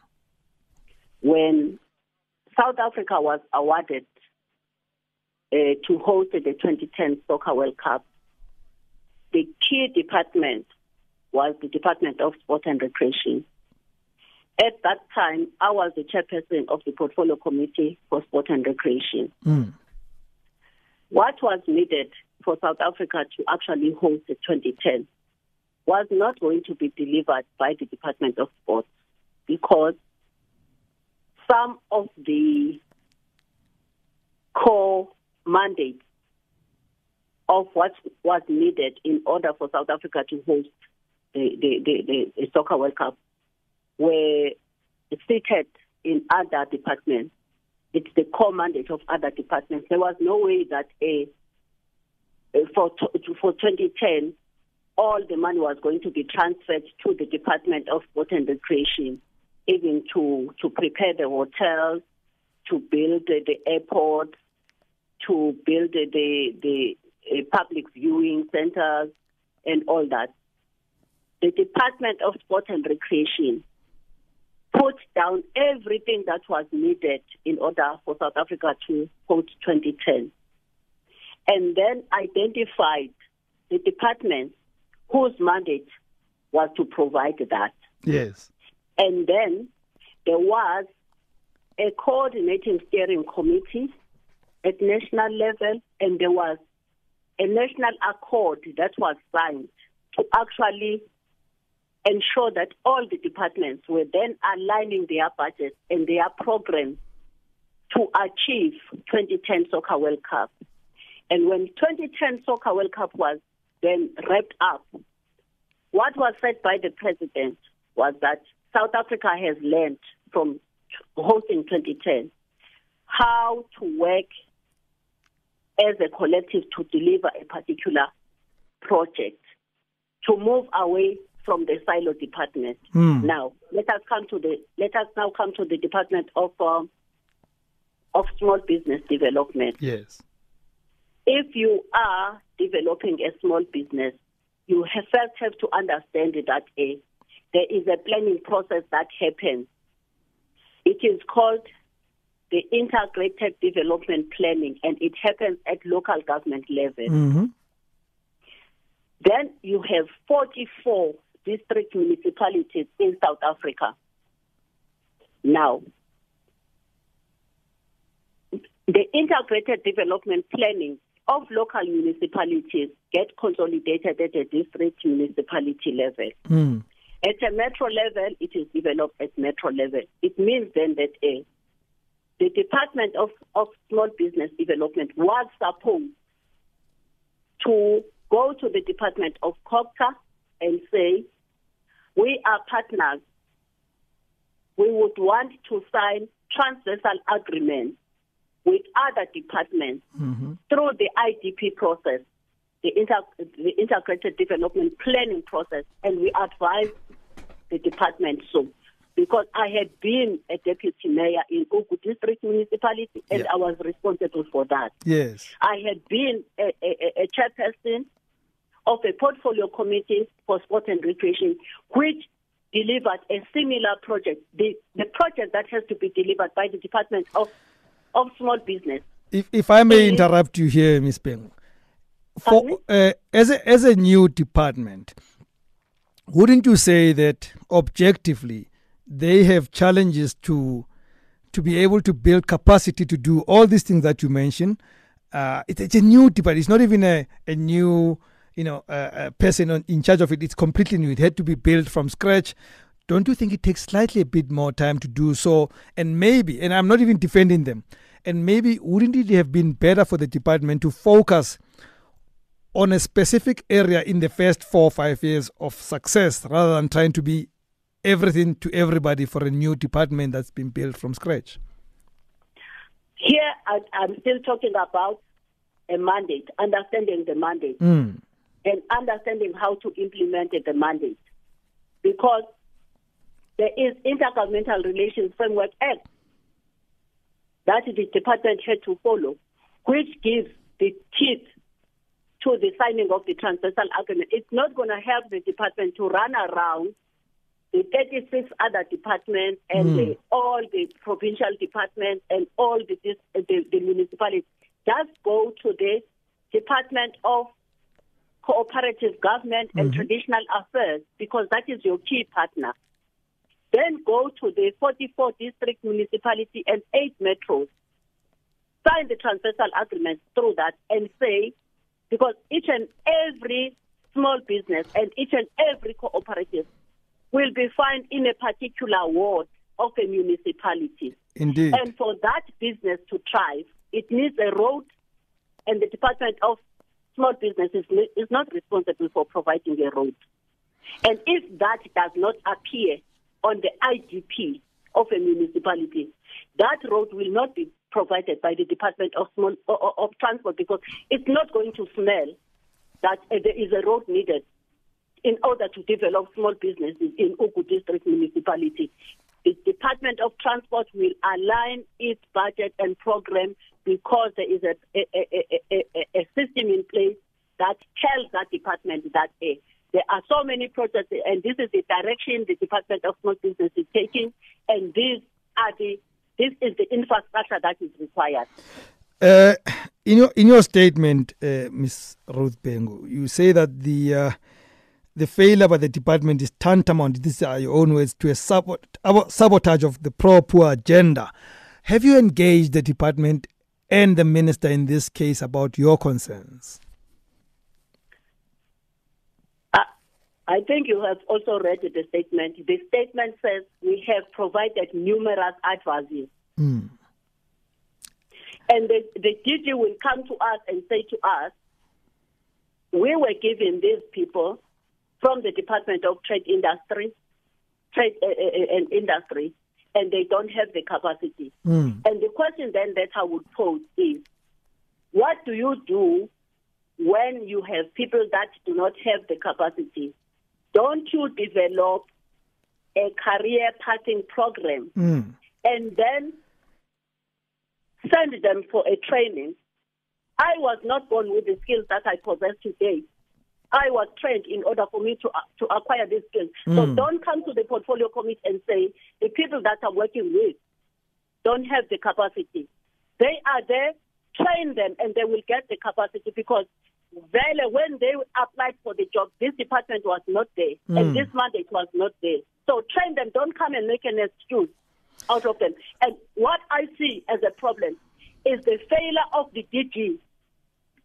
When South Africa was awarded uh, to host the 2010 Soccer World Cup. The key department was the Department of Sport and Recreation. At that time, I was the chairperson of the Portfolio Committee for Sport and Recreation. Mm. What was needed for South Africa to actually host the 2010 was not going to be delivered by the Department of Sport because some of the core mandates of what was needed in order for South Africa to host the, the, the, the Soccer World Cup were seated in other departments. It's the core mandate of other departments. There was no way that a, a for for 2010 all the money was going to be transferred to the Department of Sport and Recreation, even to to prepare the hotels, to build the, the airport, to build the the, the public viewing centers, and all that. The Department of Sport and Recreation put down everything that was needed in order for South Africa to host 2010, and then identified the departments whose mandate was to provide that. Yes. And then there was a coordinating steering committee at national level, and there was a national accord that was signed to actually ensure that all the departments were then aligning their budgets and their programs to achieve 2010 Soccer World Cup. And when 2010 Soccer World Cup was then wrapped up, what was said by the president was that South Africa has learned from hosting 2010 how to work as a collective to deliver a particular project, to move away from the silo department. Mm. Now, let us come to the let us now come to the Department of um, of Small Business Development. Yes. If you are developing a small business, you have first have to understand that a there is a planning process that happens. It is called the integrated development planning, and it happens at local government level. Mm-hmm. Then you have 44 district municipalities in South Africa. Now, the integrated development planning of local municipalities get consolidated at a district municipality level. Mm. At a metro level, it is developed at metro level. It means then that a the Department of, of Small Business Development was supposed to go to the Department of COGTA and say, we are partners. We would want to sign transversal agreements with other departments mm-hmm. through the IDP process, the, inter- the integrated development planning process, and we advise the department so because I had been a deputy mayor in Ugu District Municipality and yeah. I was responsible for that. Yes. I had been a, a, a, chairperson of a portfolio committee for sport and recreation, which delivered a similar project, the, the project that has to be delivered by the Department of, of Small Business. If, if I may interrupt you here, Ms. Beng, for, uh, as, a, as a new department, wouldn't you say that objectively they have challenges to to be able to build capacity to do all these things that you mentioned. Uh, it, it's a new department. It's not even a, a new, you know, a person on, in charge of it. It's completely new. It had to be built from scratch. Don't you think it takes slightly a bit more time to do so? And maybe, and I'm not even defending them, and maybe wouldn't it have been better for the department to focus on a specific area in the first four or five years of success rather than trying to be everything to everybody for a new department that's been built from scratch? Here, I, am still talking about a mandate, understanding the mandate, mm. And understanding how to implement the mandate. Because there is Intergovernmental Relations Framework Act that the department had to follow, which gives the teeth to the signing of the transversal agreement. It's not going to help the department to run around the 36 other departments and mm. the, all the provincial departments and all the, the, the municipalities. Just go to the Department of Cooperative Government and mm-hmm. Traditional Affairs because that is your key partner. Then go to the 44 district municipality and eight metros. Sign the transversal agreement through that and say, because each and every small business and each and every cooperative will be found in a particular ward of a municipality. Indeed. And for that business to thrive, it needs a road, and the Department of Small Business is, is not responsible for providing a road. And if that does not appear on the IDP of a municipality, that road will not be provided by the Department of, Small, of Transport because it's not going to smell that uh, there is a road needed in order to develop small businesses in Ugu District Municipality. The Department of Transport will align its budget and program because there is a, a, a, a system in place that tells that department that uh, there are so many projects, and this is the direction the Department of Small Business is taking, and these are the this is the infrastructure that is required. Uh, in your in your statement, uh, Ms. Ruth Bhengu, you say that the uh, the failure by the department is tantamount, these are your own words, to a sabotage of the pro poor agenda. Have you engaged the department and the minister in this case about your concerns? Uh, I think you have also read the statement. The statement says we have provided numerous advices. Mm. And the, the DG will come to us and say to us, we were giving these people from the Department of Trade Industry, Trade uh, and Industry, and they don't have the capacity. Mm. And the question then that I would pose is, what do you do when you have people that do not have the capacity? Don't you develop a career pathing program mm. and then send them for a training? I was not born with the skills that I possess today. I was trained in order for me to, uh, to acquire these skills. Mm. So don't come to the portfolio committee and say the people that I'm working with don't have the capacity. They are there, train them, and they will get the capacity because when they applied for the job, this department was not there, mm. and this mandate was not there. So train them. Don't come and make an excuse out of them. And what I see as a problem is the failure of the DG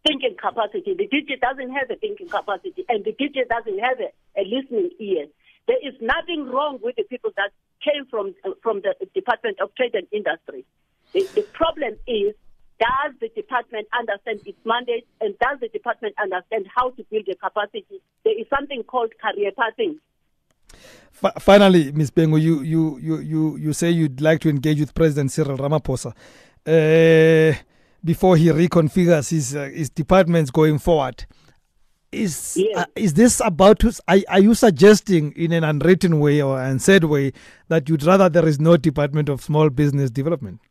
thinking capacity. The DG doesn't have a thinking capacity, and the DG doesn't have a, a listening ear. There is nothing wrong with the people that came from from the Department of Trade and Industry. The, the problem is does the department understand its mandate and does the department understand how to build the capacity? There is something called career pathing. F- finally, Ms. Bhengu, you, you, you, you, you say you'd like to engage with President Cyril Ramaphosa. Uh, before he reconfigures his uh, his departments going forward. Is yes. uh, is this about to? Are, are you suggesting in an unwritten way or unsaid way that you'd rather there is no Department of Small Business Development?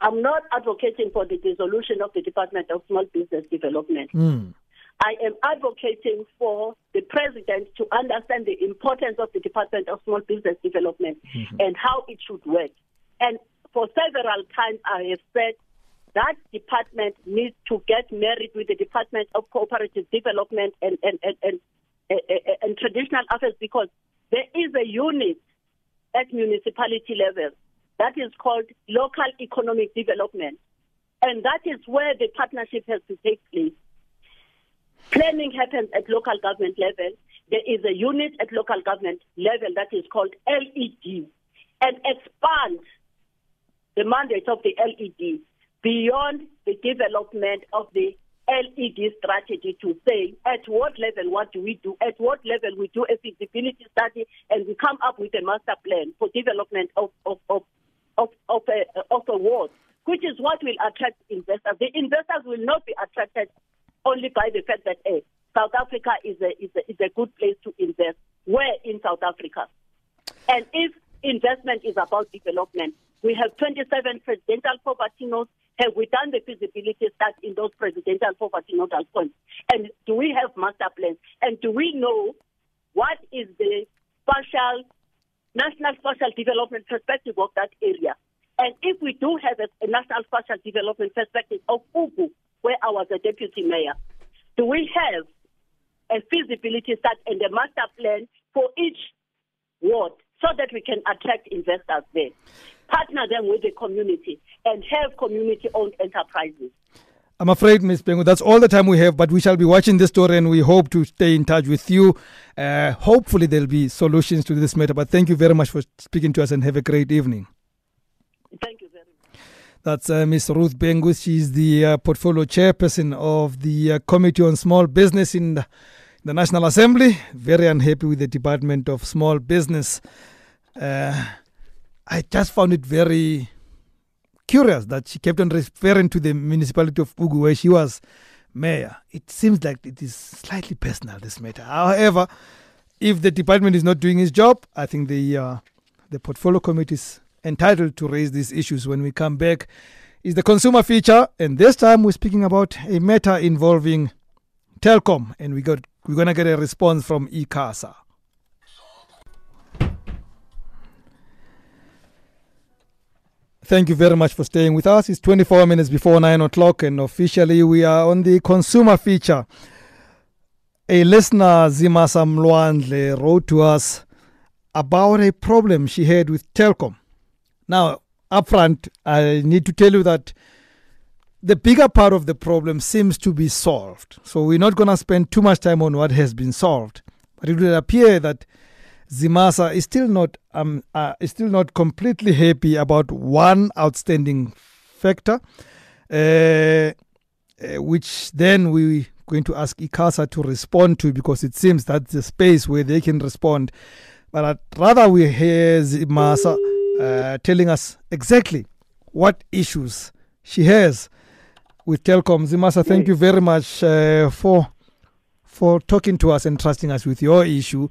I'm not advocating for the dissolution of the Department of Small Business Development. Mm. I am advocating for the president to understand the importance of the Department of Small Business Development mm-hmm. and how it should work. And for several times, I have said that department needs to get married with the Department of Cooperative Development and, and, and, and, and traditional affairs because there is a unit at municipality level that is called local economic development. And that is where the partnership has to take place. Planning happens at local government level. There is a unit at local government level that is called LED and expand the mandate of the LED beyond the development of the LED strategy to say at what level what do we do, at what level we do a feasibility study, and we come up with a master plan for development of of of of, of a of a ward, which is what will attract investors. The investors will not be attracted only by the fact that hey, South Africa is a is a, is a good place to invest. Where in South Africa? And if investment is about development, we have 27 presidential poverty nodes. Have we done the feasibility study in those presidential poverty nodal points? And do we have master plans? And do we know what is the spatial, national spatial development perspective of that area. And if we do have a, national spatial development perspective of Ugu, where I was a deputy mayor, do we have a feasibility study and a master plan for each ward so that we can attract investors there, partner them with the community, and have community owned enterprises. I'm afraid, Ms. Bhengu, that's all the time we have, but we shall be watching this story and we hope to stay in touch with you. Uh, hopefully, there'll be solutions to this matter. But thank you very much for speaking to us and have a great evening. Thank you very much. That's uh, Ms. Ruth Bhengu. She's the uh, portfolio chairperson of the uh, Committee on Small Business in the, the, National Assembly. Very unhappy with the Department of Small Business. Uh, I just found it very curious that she kept on referring to the municipality of Ugu where she was mayor. It seems like it is slightly personal, this matter. However, if the department is not doing its job, I think the uh, the portfolio committee is entitled to raise these issues when we come back. Is the consumer feature, and this time we're speaking about a matter involving Telkom, and we got we're gonna get a response from ICASA. Thank you very much for staying with us. It's 24 minutes before 9 o'clock, and officially we are on the consumer feature. A listener, Zimasa Mlwandle, wrote to us about a problem she had with Telkom. Now, upfront, I need to tell you that the bigger part of the problem seems to be solved. So we're not going to spend too much time on what has been solved. But it would appear that Zimasa is still not um, uh, is still not completely happy about one outstanding factor, uh, uh, which then we're going to ask ICASA to respond to because it seems that's the space where they can respond. But I'd rather we hear Zimasa uh, telling us exactly what issues she has with Telkom. Zimasa, thank you very much uh, for for talking to us and trusting us with your issue.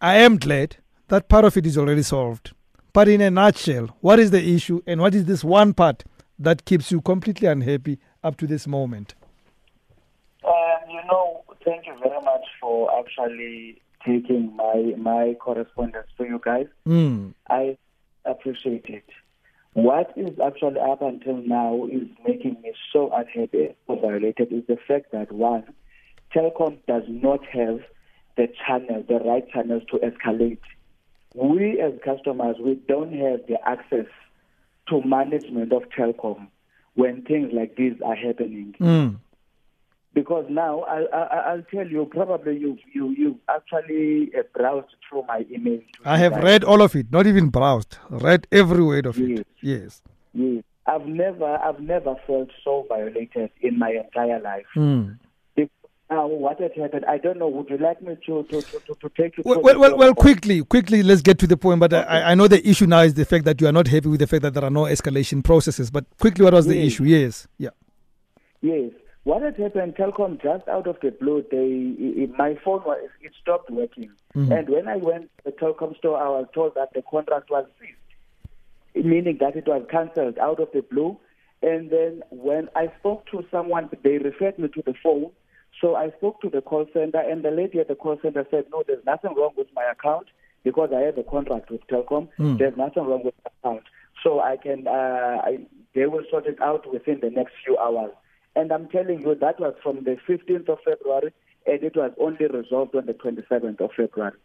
I am glad that part of it is already solved. But in a nutshell, what is the issue and what is this one part that keeps you completely unhappy up to this moment? Um, you know, thank you very much for actually taking my my correspondence to you guys. Mm. I appreciate it. What is actually up until now is making me so unhappy or violated is the fact that one, Telkom does not have the channel, the right channels to escalate. We as customers, we don't have the access to management of Telkom when things like this are happening. Mm. Because now I, I, will tell you, probably you you you actually uh, browsed through my email. I have read all of it, not even browsed. Read every word of yes. it. Yes. Yes. I've never I've never felt so violated in my entire life. Mm. Now, what had happened, I don't know. Would you like me to, to, to, to take you well, well, well, well, quickly, quickly, let's get to the point. But okay. I, I know the issue now is the fact that you are not happy with the fact that there are no escalation processes. But quickly, what was yes. the issue? Yes. Yeah. Yes. What had happened, Telkom, just out of the blue, they my phone was it stopped working. Mm-hmm. And when I went to the Telkom store, I was told that the contract was ceased, meaning that it was cancelled out of the blue. And then when I spoke to someone, they referred me to the phone so I spoke to the call center, and the lady at the call center said, No, there's nothing wrong with my account because I have a contract with Telkom. Mm. There's nothing wrong with my account. So I can, uh, I, they will sort it out within the next few hours. And I'm telling you, that was from the 15th of February, and it was only resolved on the 27th of February.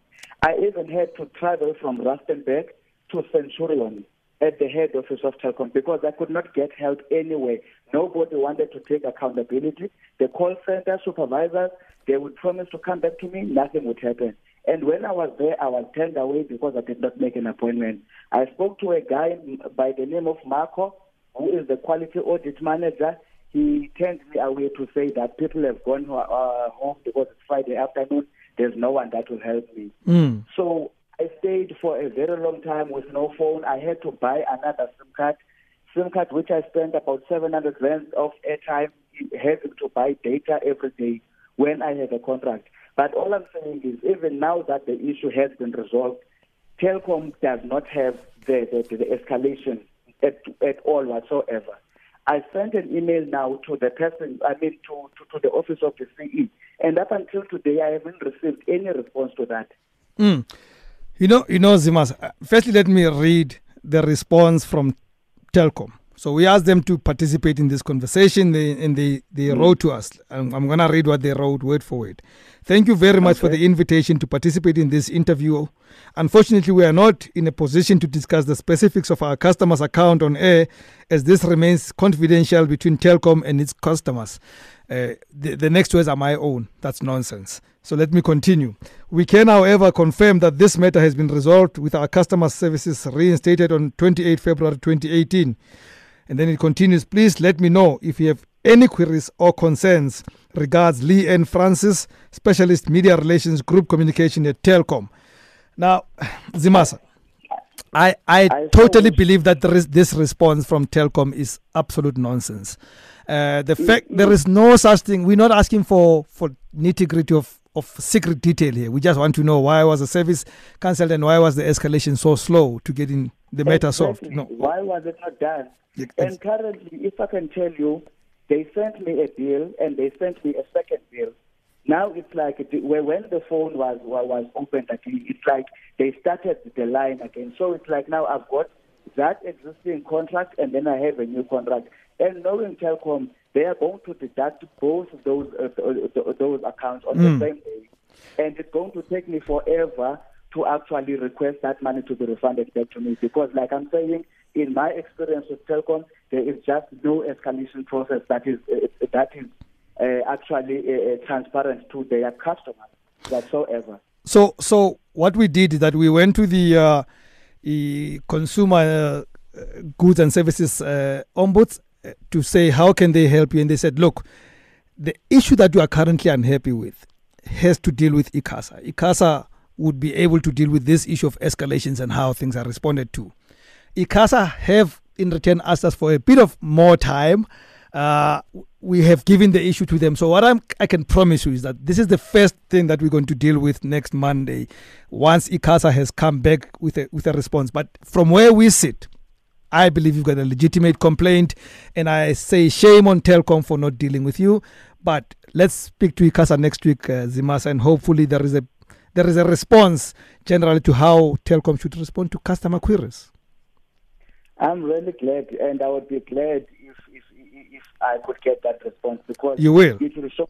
I even had to travel from Rustenburg to Centurion at the head office of Telkom because I could not get help anywhere. Nobody wanted to take accountability. The call center supervisors, they would promise to come back to me, nothing would happen. And when I was there, I was turned away because I did not make an appointment. I spoke to a guy by the name of Marco, who is the quality audit manager. He turned me away to say that people have gone uh, home because it's Friday afternoon. There's no one that will help me. Mm. So I stayed for a very long time with no phone. I had to buy another SIM card, SIM card which I spent about 700 rand of airtime having to buy data every day when I had a contract. But all I'm saying is, even now that the issue has been resolved, Telkom does not have the, the, the escalation at, at all whatsoever. I sent an email now to the person, I mean, to, to, to the office of the CE, and up until today, I haven't received any response to that. Mm. You know, you know, Zimas. Uh, firstly, let me read the response from Telkom. So we asked them to participate in this conversation, they, and they, they mm. wrote to us. I'm, I'm going to read what they wrote word for word. Thank you very much okay. for the invitation to participate in this interview. Unfortunately, we are not in a position to discuss the specifics of our customer's account on air, as this remains confidential between Telkom and its customers. Uh, the, the next words are my own. That's nonsense. So let me continue. We can, however, confirm that this matter has been resolved with our customer services reinstated on 28 February 2018. And then it continues, please let me know if you have any queries or concerns regards Leanne Francis, Specialist Media Relations Group Communication at Telkom. Now, Zimasa, I, I, I totally believe that this response from Telkom is absolute nonsense. Uh, the fact there is no such thing, we're not asking for, for nitty gritty of, of secret detail here. We just want to know why was the service cancelled and why was the escalation so slow to get in the matter solved. No. Why was it not done? And currently, if I can tell you, they sent me a bill and they sent me a second bill. Now it's like when the phone was was opened again, it's like they started the line again. So it's like now I've got that existing contract and then I have a new contract. And knowing Telkom, they are going to deduct both of those uh, those accounts on mm. the same day, and it's going to take me forever to actually request that money to be refunded back to me because, like I'm saying, in my experience with Telkom, there is just no escalation process that is uh, that is uh, actually uh, uh, transparent to their customers whatsoever. So, so what we did is that we went to the uh, consumer uh, goods and services ombuds to say how can they help you, and they said, look, the issue that you are currently unhappy with has to deal with ICASA. ICASA would be able to deal with this issue of escalations and how things are responded to. ICASA have in return asked us for a bit of more time. Uh, we have given the issue to them. So what I'm, I can promise you is that this is the first thing that we're going to deal with next Monday, once ICASA has come back with a with a response. But from where we sit, I believe you've got a legitimate complaint, and I say shame on Telkom for not dealing with you. But let's speak to ICASA next week, uh, Zimas, and hopefully there is a there is a response generally to how Telkom should respond to customer queries. I'm really glad, and I would be glad if if if I could get that response because you will. It will show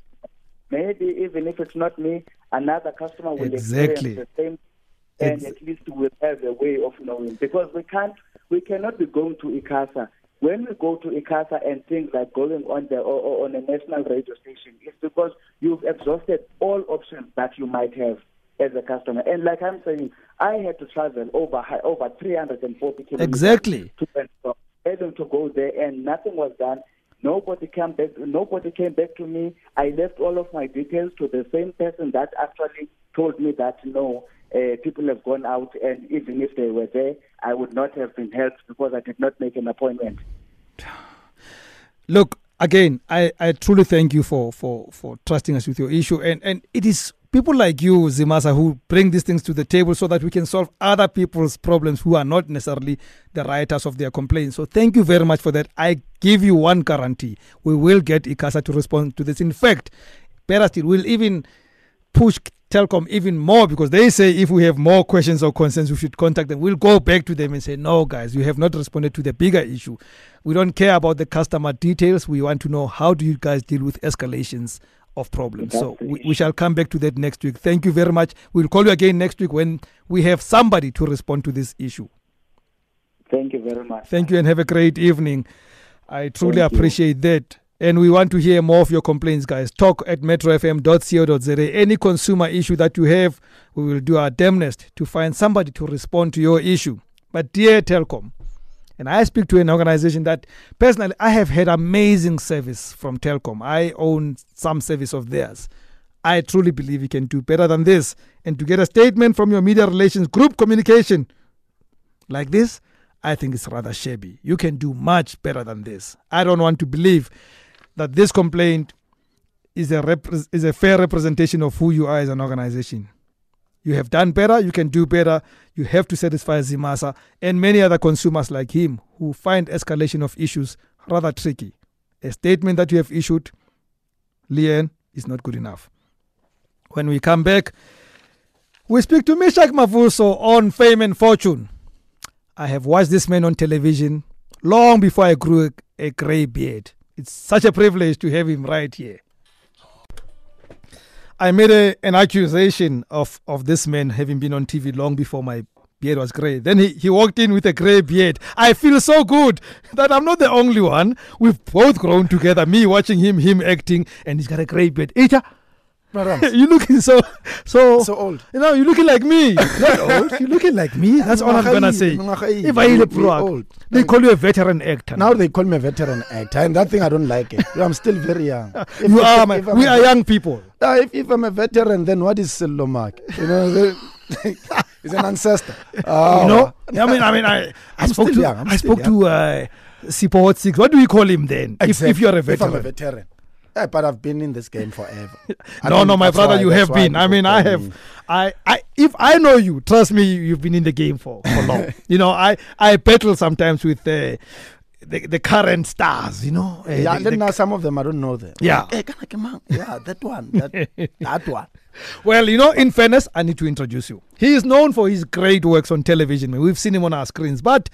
maybe even if it's not me, another customer will exactly. experience the same, and Ex- at least we'll have a way of knowing because we can't, we cannot be going to ICASA. When we go to ICASA and things like going on the or, or on a national radio station, it's because you've exhausted all options that you might have as a customer. And like I'm saying, I had to travel over over 340 kilometers exactly to having to go there, and nothing was done. Nobody came back. Nobody came back to me. I left all of my details to the same person that actually told me that no, uh, people have gone out, and even if they were there, I would not have been helped because I did not make an appointment. Look, again, I, I truly thank you for, for, for trusting us with your issue, and, and it is people like you, Zimasa, who bring these things to the table so that we can solve other people's problems who are not necessarily the writers of their complaints. So thank you very much for that. I give you one guarantee. We will get ICASA to respond to this. In fact, Perastil will even push Telkom even more because they say if we have more questions or concerns, we should contact them. We'll go back to them and say, no, guys, you have not responded to the bigger issue. We don't care about the customer details. We want to know how do you guys deal with escalations of problems. So we, we, shall come back to that next week. Thank you very much. We'll call you again next week when we have somebody to respond to this issue. Thank you very much. Thank you and have a great evening. I truly Thank appreciate you. that. And we want to hear more of your complaints, guys. Talk at metrofm.co.za. Any consumer issue that you have, we will do our damnedest to find somebody to respond to your issue. But dear Telkom, and I speak to an organization that personally I have had amazing service from Telkom. I own some service of theirs. I truly believe you can do better than this. And to get a statement from your media relations group communication like this, I think it's rather shabby. You can do much better than this. I don't want to believe that this complaint is a is a fair representation of who you are as an organization. You have done better, you can do better. You have to satisfy Zimasa and many other consumers like him who find escalation of issues rather tricky. A statement that you have issued, Leanne, is not good enough. When we come back, We speak to Meshack Mavuso on Fame and Fortune. I have watched this man on television long before I grew a grey beard. It's such a privilege to have him right here. I made a, an accusation of, of this man having been on TV long before my beard was grey. Then he, he walked in with a grey beard. I feel so good that I'm not the only one. We've both grown together, me watching him, him acting, and he's got a grey beard. Eita, you're looking so so so old. You know, you're looking like me. Not old. You're looking like me. That's all I'm gonna say. If I old, they call you a veteran actor. Now they call me a veteran actor, and that thing I don't like it. I'm still very young. If you are. My, we are young people. Uh, if, if I'm a veteran, then what is Sello Maake? You know. He's an ancestor. Oh. You know, I mean, I mean, I, I spoke to, young. I spoke young. to uh, Sipo Six. What do we call him then? Exactly. If, if you're a veteran, if I'm a veteran. Yeah, but I've been in this game forever. no, no, my brother, you have been. I mean, I have. I, I, if I know you, trust me, you've been in the game for, for long. you know, I, I battle sometimes with uh, the, the current stars. You know. Uh, yeah, the, then the, now some of them I don't know them. Yeah. Hey, can yeah, that one, that, that one. Well, you know, in fairness, I need to introduce you. He is known for his great works on television. We've seen him on our screens, but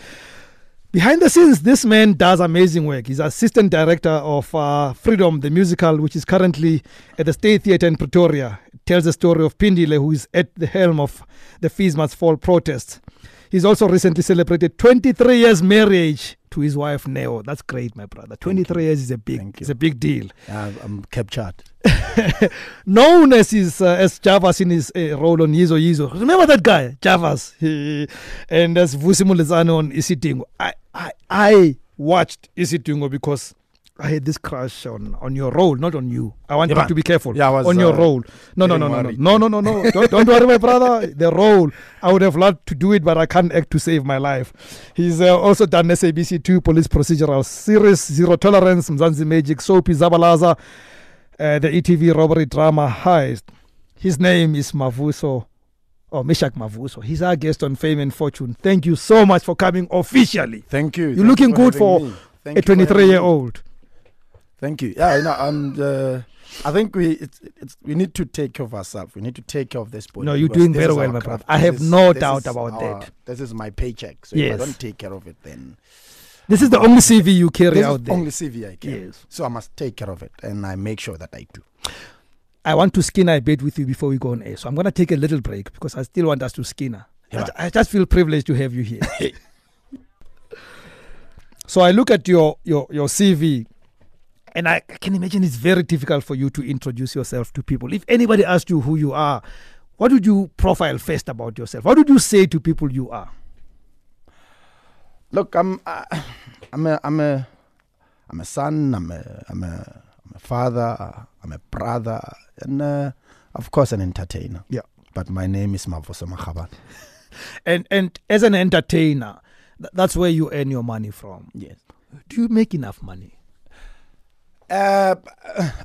Behind the scenes, this man does amazing work. He's assistant director of uh, Freedom, the musical, which is currently at the State Theatre in Pretoria. It tells the story of Pindile, who is at the helm of the Fees Must Fall protests. He's also recently celebrated 23 years marriage to his wife Neo. That's great, my brother. 23 years is a big, it's a big deal. I'm captured. Known as his uh, as Javas in his uh, role on Yizo Yizo. Remember that guy, Javas, and as Vusi Mulezano on Isidingo. I, I I watched Isidingo because I had this crush on, on your role, not on you. I want yeah, you to be careful. Yeah, was, on your uh, role. No, no, no, no, no, no, no, no, no. don't, don't worry, my brother. The role. I would have loved to do it, but I can't act to save my life. He's uh, also done SABC2 police procedural series, Zero Tolerance, Mzansi Magic, Soapy Zabalaza, uh, the ETV robbery drama Heist. His name is Mavuso. Oh, Meshack Mavuso. He's our guest on Fame and Fortune. Thank you so much for coming officially. Thank you. You're Thank looking good for a 23 year old. Thank you. Yeah, you know, I'm. Uh, I think we it's, it's, we need to take care of ourselves. We need to take care of this body. No, you're doing very well, my brother. I have is, no doubt about our, that. This is my paycheck. So yes. if I don't take care of it, then this is the only CV you carry out there. Only CV I carry. Yes. So I must take care of it, and I make sure that I do. I want to skin a bit with you before we go on air. So I'm going to take a little break because I still want us to skin Yeah. I, I just feel privileged to have you here. so I look at your your your CV and I can imagine it's very difficult for you to introduce yourself to people. If anybody asked you who you are, what would you profile first about yourself? What would you say to people you are? Look, I'm, uh, I'm a, I'm a, I'm a son. I'm a, I'm a, I'm a father. I'm a brother, and uh, of course an entertainer. Yeah. But my name is Mavuso Makgaban. and and as an entertainer, th- that's where you earn your money from. Yes. Do you make enough money? Uh,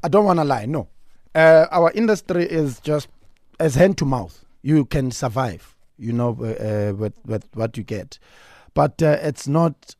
I don't want to lie. No, uh, our industry is just as hand to mouth. You can survive, you know, uh, uh, with with what you get, but uh, it's not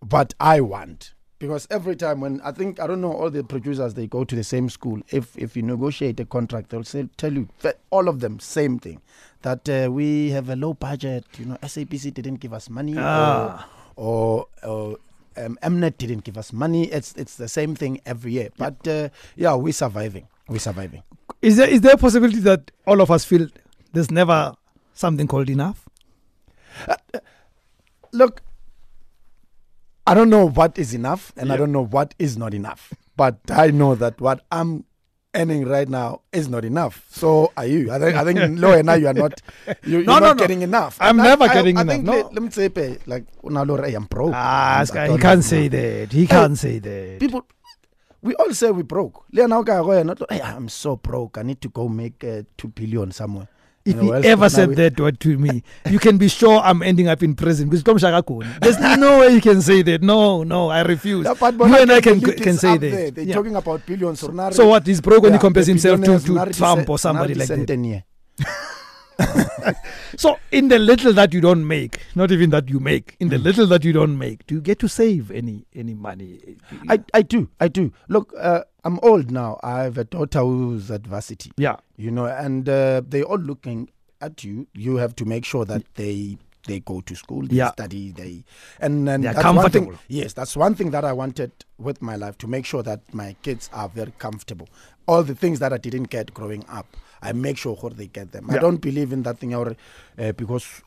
what I want. Because every time when I think I don't know all the producers they go to the same school. If if you negotiate a contract, they'll say tell you all of them same thing that uh, we have a low budget. You know, SABC didn't give us money, ah. or, or, or um, Mnet didn't give us money. It's it's the same thing every year. But uh, yeah, we're surviving. We're surviving. Is there is there a possibility that all of us feel there's never something called enough? Uh, look, I don't know what is enough, and I don't know what is not enough. But I know that what I'm earning right now is not enough. So are you? I think I think low now you are not You, are no, not no. getting enough. I'm and never I, getting I, enough. I think no. let, let, me say pay like now I am broke. Ah, he can't say that. He can't say that. People we all say we broke. Hey, I'm so broke. I need to go make uh, two billion somewhere. If he ever said that word to me, you can be sure I'm ending up in prison because There's no way you can say that. No, no, I refuse. No, but you and I can, can say that. There. They're yeah. talking about billions. So what? He's broke when yeah, he compares himself to, to Trump or somebody like that. so, in the little that you don't make, not even that you make, in the mm. little that you don't make, do you get to save any any money? I, I do, I do. Look, uh, I'm old now. I have a daughter who's at varsity. Yeah, you know, and uh, they all looking at you. You have to make sure that they they go to school, they yeah. study, they and and They're that's comfortable. One thing, yes, that's one thing that I wanted with my life to make sure that my kids are very comfortable. All the things that I didn't get growing up. I make sure they get them. Yeah. I don't believe in that thing uh, because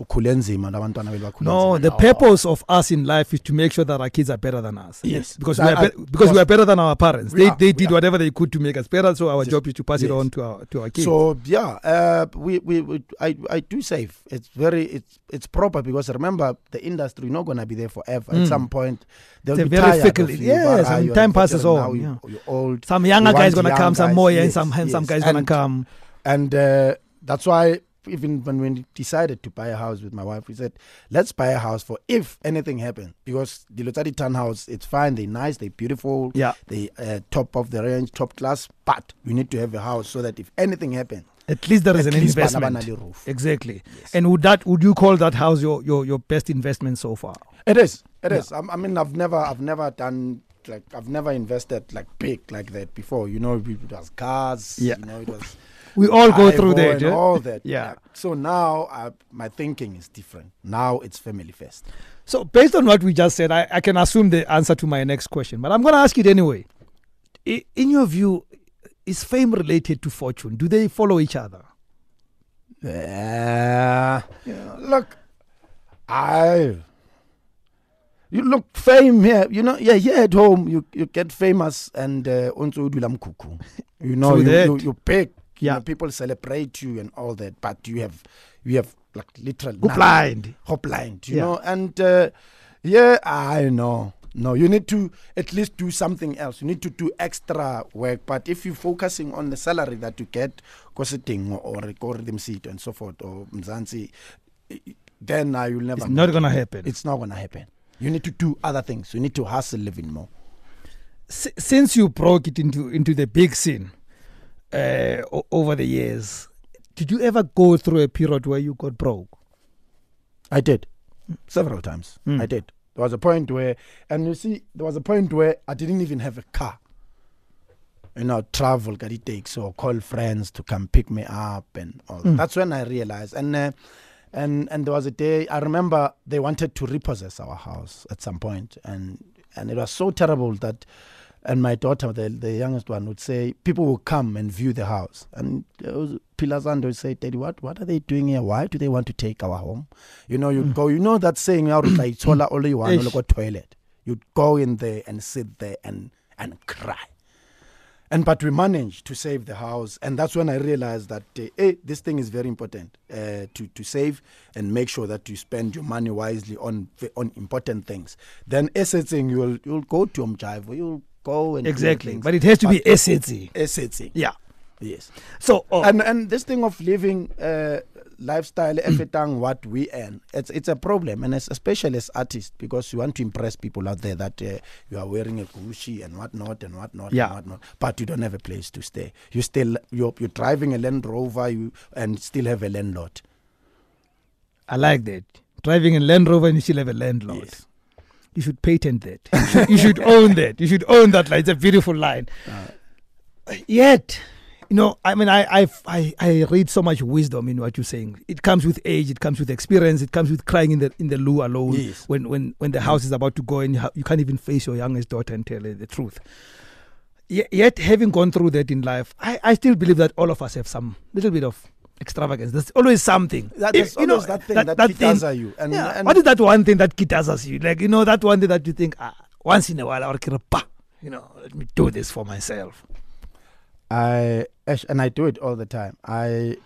No, the purpose of us in life is to make sure that our kids are better than us. Yes. Because, we are, be- because we are better than our parents. They, are, they did whatever they could to make us better, so our yes. job is to pass yes. it on to our to our kids. So yeah, uh, we, we, we I, I do save. It's very it's it's proper because remember the industry not gonna be there forever. Mm. At some point they'll it's be very fickle. Yeah, some time passes on. Yeah. You're old. Some younger guys gonna come, some more young, some handsome guys gonna come. And uh, that's why even when we decided to buy a house with my wife, we said, let's buy a house for if anything happens. Because the Lotari townhouse, it's fine, they're nice, they're beautiful, yeah. they uh, top of the range, top class, but we need to have a house so that if anything happens, at least there is an investment. Exactly. Yes. And would that would you call that house your, your, your best investment so far? It is. It yeah. is. I, I mean, I've never I've never done like I've never invested like big like that before. You know, it was cars. Yeah. You know, it was we all go through that. Yeah? All that. Yeah. So now uh, my thinking is different. Now it's family first. So based on what we just said, I, I can assume the answer to my next question, but I'm going to ask it anyway. I, in your view, is fame related to fortune? Do they follow each other? Uh, yeah. Look, I. You look fame here, you know. Yeah, here at home, you you get famous and uh, You know, you, you, you pick yeah. You know, people celebrate you and all that, but you have you have like literally Go blind. Go blind, you yeah. know. And uh, yeah, I know. No, you need to at least do something else. You need to do extra work. But if you're focusing on the salary that you get, Kositing or Recording Seat and so forth, or Mzansi, then you'll never. It's not going to happen. It's not going to happen. You need to do other things. You need to hustle living more. S- since you broke it into into the big scene, uh, over the years. Did you ever go through a period where you got broke? I did, several times. Mm. I did. There was a point where, and you see, there was a point where I didn't even have a car. You know, travel, get it takes, or call friends to come pick me up, and all. Mm. That's when I realized. And uh, and and there was a day I remember they wanted to repossess our house at some point, and and it was so terrible that and my daughter, the, the youngest one, would say, people will come and view the house. And Pilazando would say, Daddy, what, what are they doing here? Why do they want to take our home? You know, you'd mm. go, you know that saying, like, only one, toilet. You'd go in there and sit there and, and cry. And but we managed to save the house, and that's when I realized that uh, hey, this thing is very important uh, to to save and make sure that you spend your money wisely on on important things. Then assetsing, you'll you'll go to Umjive, you'll go and exactly. But it has to be assetsy. Assetsy. Yeah. Yes. So oh. and and this thing of living uh, lifestyle everything what we earn it's it's a problem and especially as artists because you want to impress people out there that uh, you are wearing a Gucci and whatnot and whatnot yeah. and whatnot but you don't have a place to stay you still you're, you're driving a Land Rover you and still have a landlord I like that driving a Land Rover and you still have a landlord yes. You should patent that. You should, you should own that. You should own that line. It's a beautiful line. Uh, yet you know, I mean, I, I, I, I read so much wisdom in what you're saying. It comes with age, it comes with experience, it comes with crying in the in the loo alone. Yes. when, when, when the house is about to go and you, ha- you can't even face your youngest daughter and tell her the truth. yet, having gone through that in life, I, I still believe that all of us have some little bit of extravagance. There's always something. That, there's you know, that thing that, that, that thing, you. And, yeah, and what is that one thing that guitars you? Like, you know, that one thing that you think, ah, once in a while, I'll you know, let me do this for myself. I and I do it all the time. I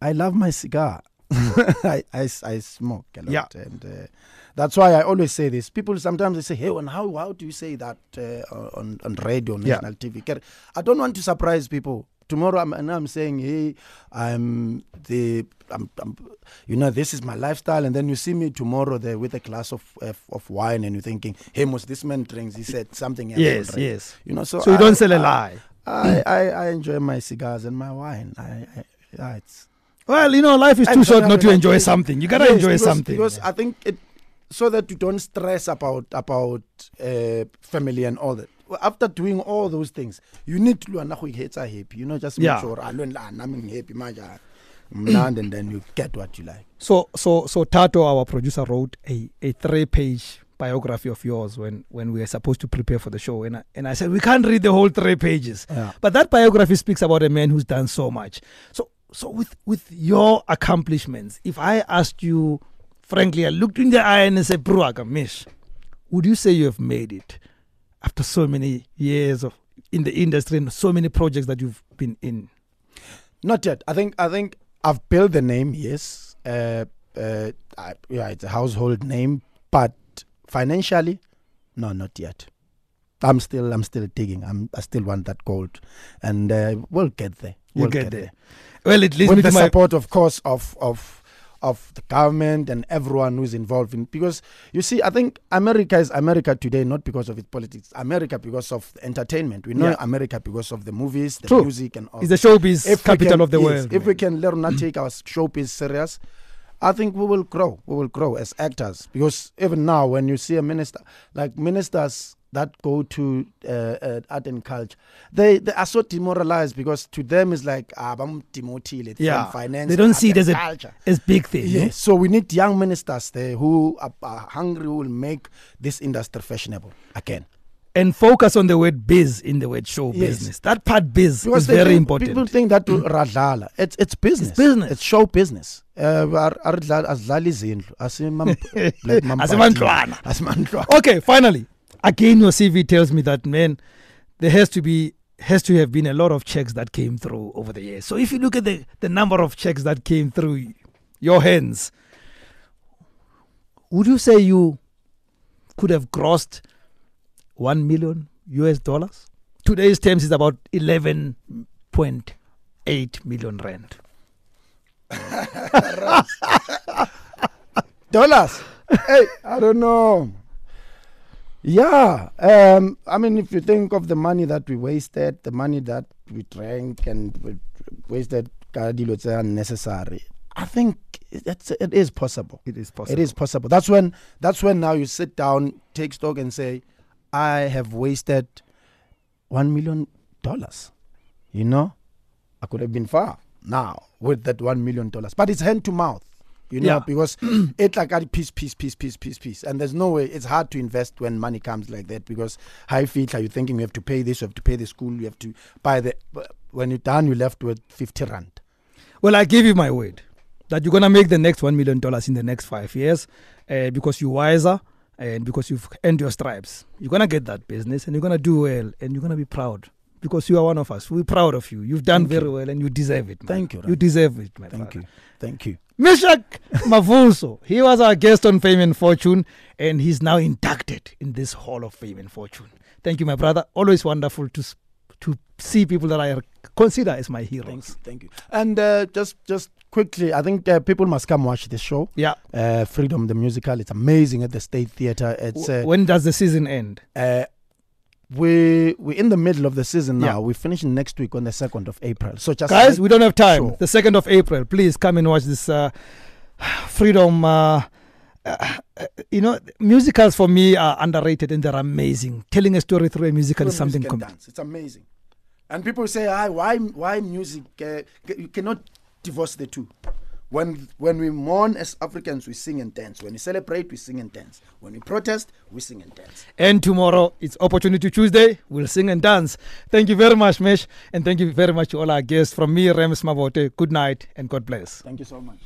I love my cigar. I, I, I smoke a lot, yeah. and uh, that's why I always say this. People sometimes they say, "Hey, and how how do you say that uh, on on radio, national yeah. TV?" I don't want to surprise people. Tomorrow, I'm, and I'm saying, "Hey, I'm the I'm, I'm, you know, this is my lifestyle. And then you see me tomorrow there with a glass of of, of wine, and you're thinking, "Hey, most this man drinks." He said something else. Yes, yes. You know, so so you I, don't sell a lie. I, I, I enjoy my cigars and my wine. I, I yeah, it's Well, you know, life is too short not to enjoy something. You gotta yes, enjoy because, something. Because I think it, so that you don't stress about about uh, family and all that. After doing all those things, you need to learn how happy. You know, just make yeah. sure I learn I'm happy, and then you get what you like. So, so, so Tato, our producer, wrote a, a three-page biography of yours when, when we were supposed to prepare for the show. And I, and I said, we can't read the whole three pages. Yeah. But that biography speaks about a man who's done so much. So, so with, with your accomplishments, if I asked you, frankly, I looked in the eye and I said, Bruaga, Mish, would you say you have made it after so many years of in the industry and so many projects that you've been in? Not yet. I think I think I've built the name, yes. Uh, uh, I, yeah, it's a household name, but financially, no, not yet. I'm still, I'm still digging. I'm, I still want that gold, and uh, we'll get there. We'll get, get there. there. Well, at least with the to support, of course, of of of the government and everyone who's involved in because you see i think america is america today not because of its politics america because of entertainment we know yeah. america because of the movies the True. music and all it's the showbiz if capital can, of the yes, world if man. we can learn to take our showbiz serious I think we will grow. We will grow as actors because even now, when you see a minister, like ministers that go to uh, uh, art and culture, they, they are so demoralized because to them it's like ah, I'm demoted yeah. finance. They don't see it as a as big thing. Yes. No? So we need young ministers there who are, are hungry, who will make this industry fashionable again and focus on the word biz in the word show yes. business. That part biz because is very think, important. People think that mm. radlala. It's it's business. It's business. It's show business. Uh, okay, finally. Again your CV tells me that man there has to be has to have been a lot of checks that came through over the years. So if you look at the, the number of checks that came through your hands, would you say you could have grossed 1 million US dollars. Today's terms is about 11.8 million rand. dollars. hey, I don't know. Yeah, um, I mean, if you think of the money that we wasted, the money that we drank and we wasted, it's unnecessary. I think it's, it is possible. It is possible. It is possible. That's when that's when now you sit down, take stock, and say, I have wasted one million dollars. You know, I could have been far now with that one million dollars, but it's hand to mouth. You know, yeah. because it's like a piece, piece, piece, piece, piece, piece, and there's no way. It's hard to invest when money comes like that because high feet. Are you thinking you have to pay this? You have to pay the school. You have to buy the. When you're done, you're left with fifty rand. Well, I give you my word that you're gonna make the next one million dollars in the next five years, uh, because you're wiser and because you've earned your stripes, you're gonna get that business and you're gonna do well and you're gonna be proud because you are one of us. We're proud of you. You've done Thank very you. well and you deserve it. Man. Thank you. You deserve it, my brother. Thank father. you. Thank you. Meshack Mavuso. He was our guest on Fame and Fortune and he's now inducted in this Hall of Fame and Fortune. Thank you, my brother. Always wonderful to to see people that I consider as my heroes. Thank you. Thank you. And uh, just just quickly, I think uh, people must come watch this show. Yeah. Uh, Freedom the musical. It's amazing at the State Theatre. It's uh, when does the season end? We we're in the middle of the season now. Yeah. We're finishing next week on the second of April. So just guys, we don't have time. Show. The second of April, please come and watch this uh, Freedom. Uh, uh, you know, musicals for me are underrated and they're amazing. Telling a story through a musical through is something. Com- dance. It's amazing. And people say, ah, why, why music? Uh, you cannot divorce the two. When when we mourn as Africans, we sing and dance. When we celebrate, we sing and dance. When we protest, we sing and dance. And tomorrow, it's Opportunity Tuesday. We'll sing and dance. Thank you very much, Mesh. And thank you very much to all our guests. From me, Rams Mabote, good night and God bless. Thank you so much.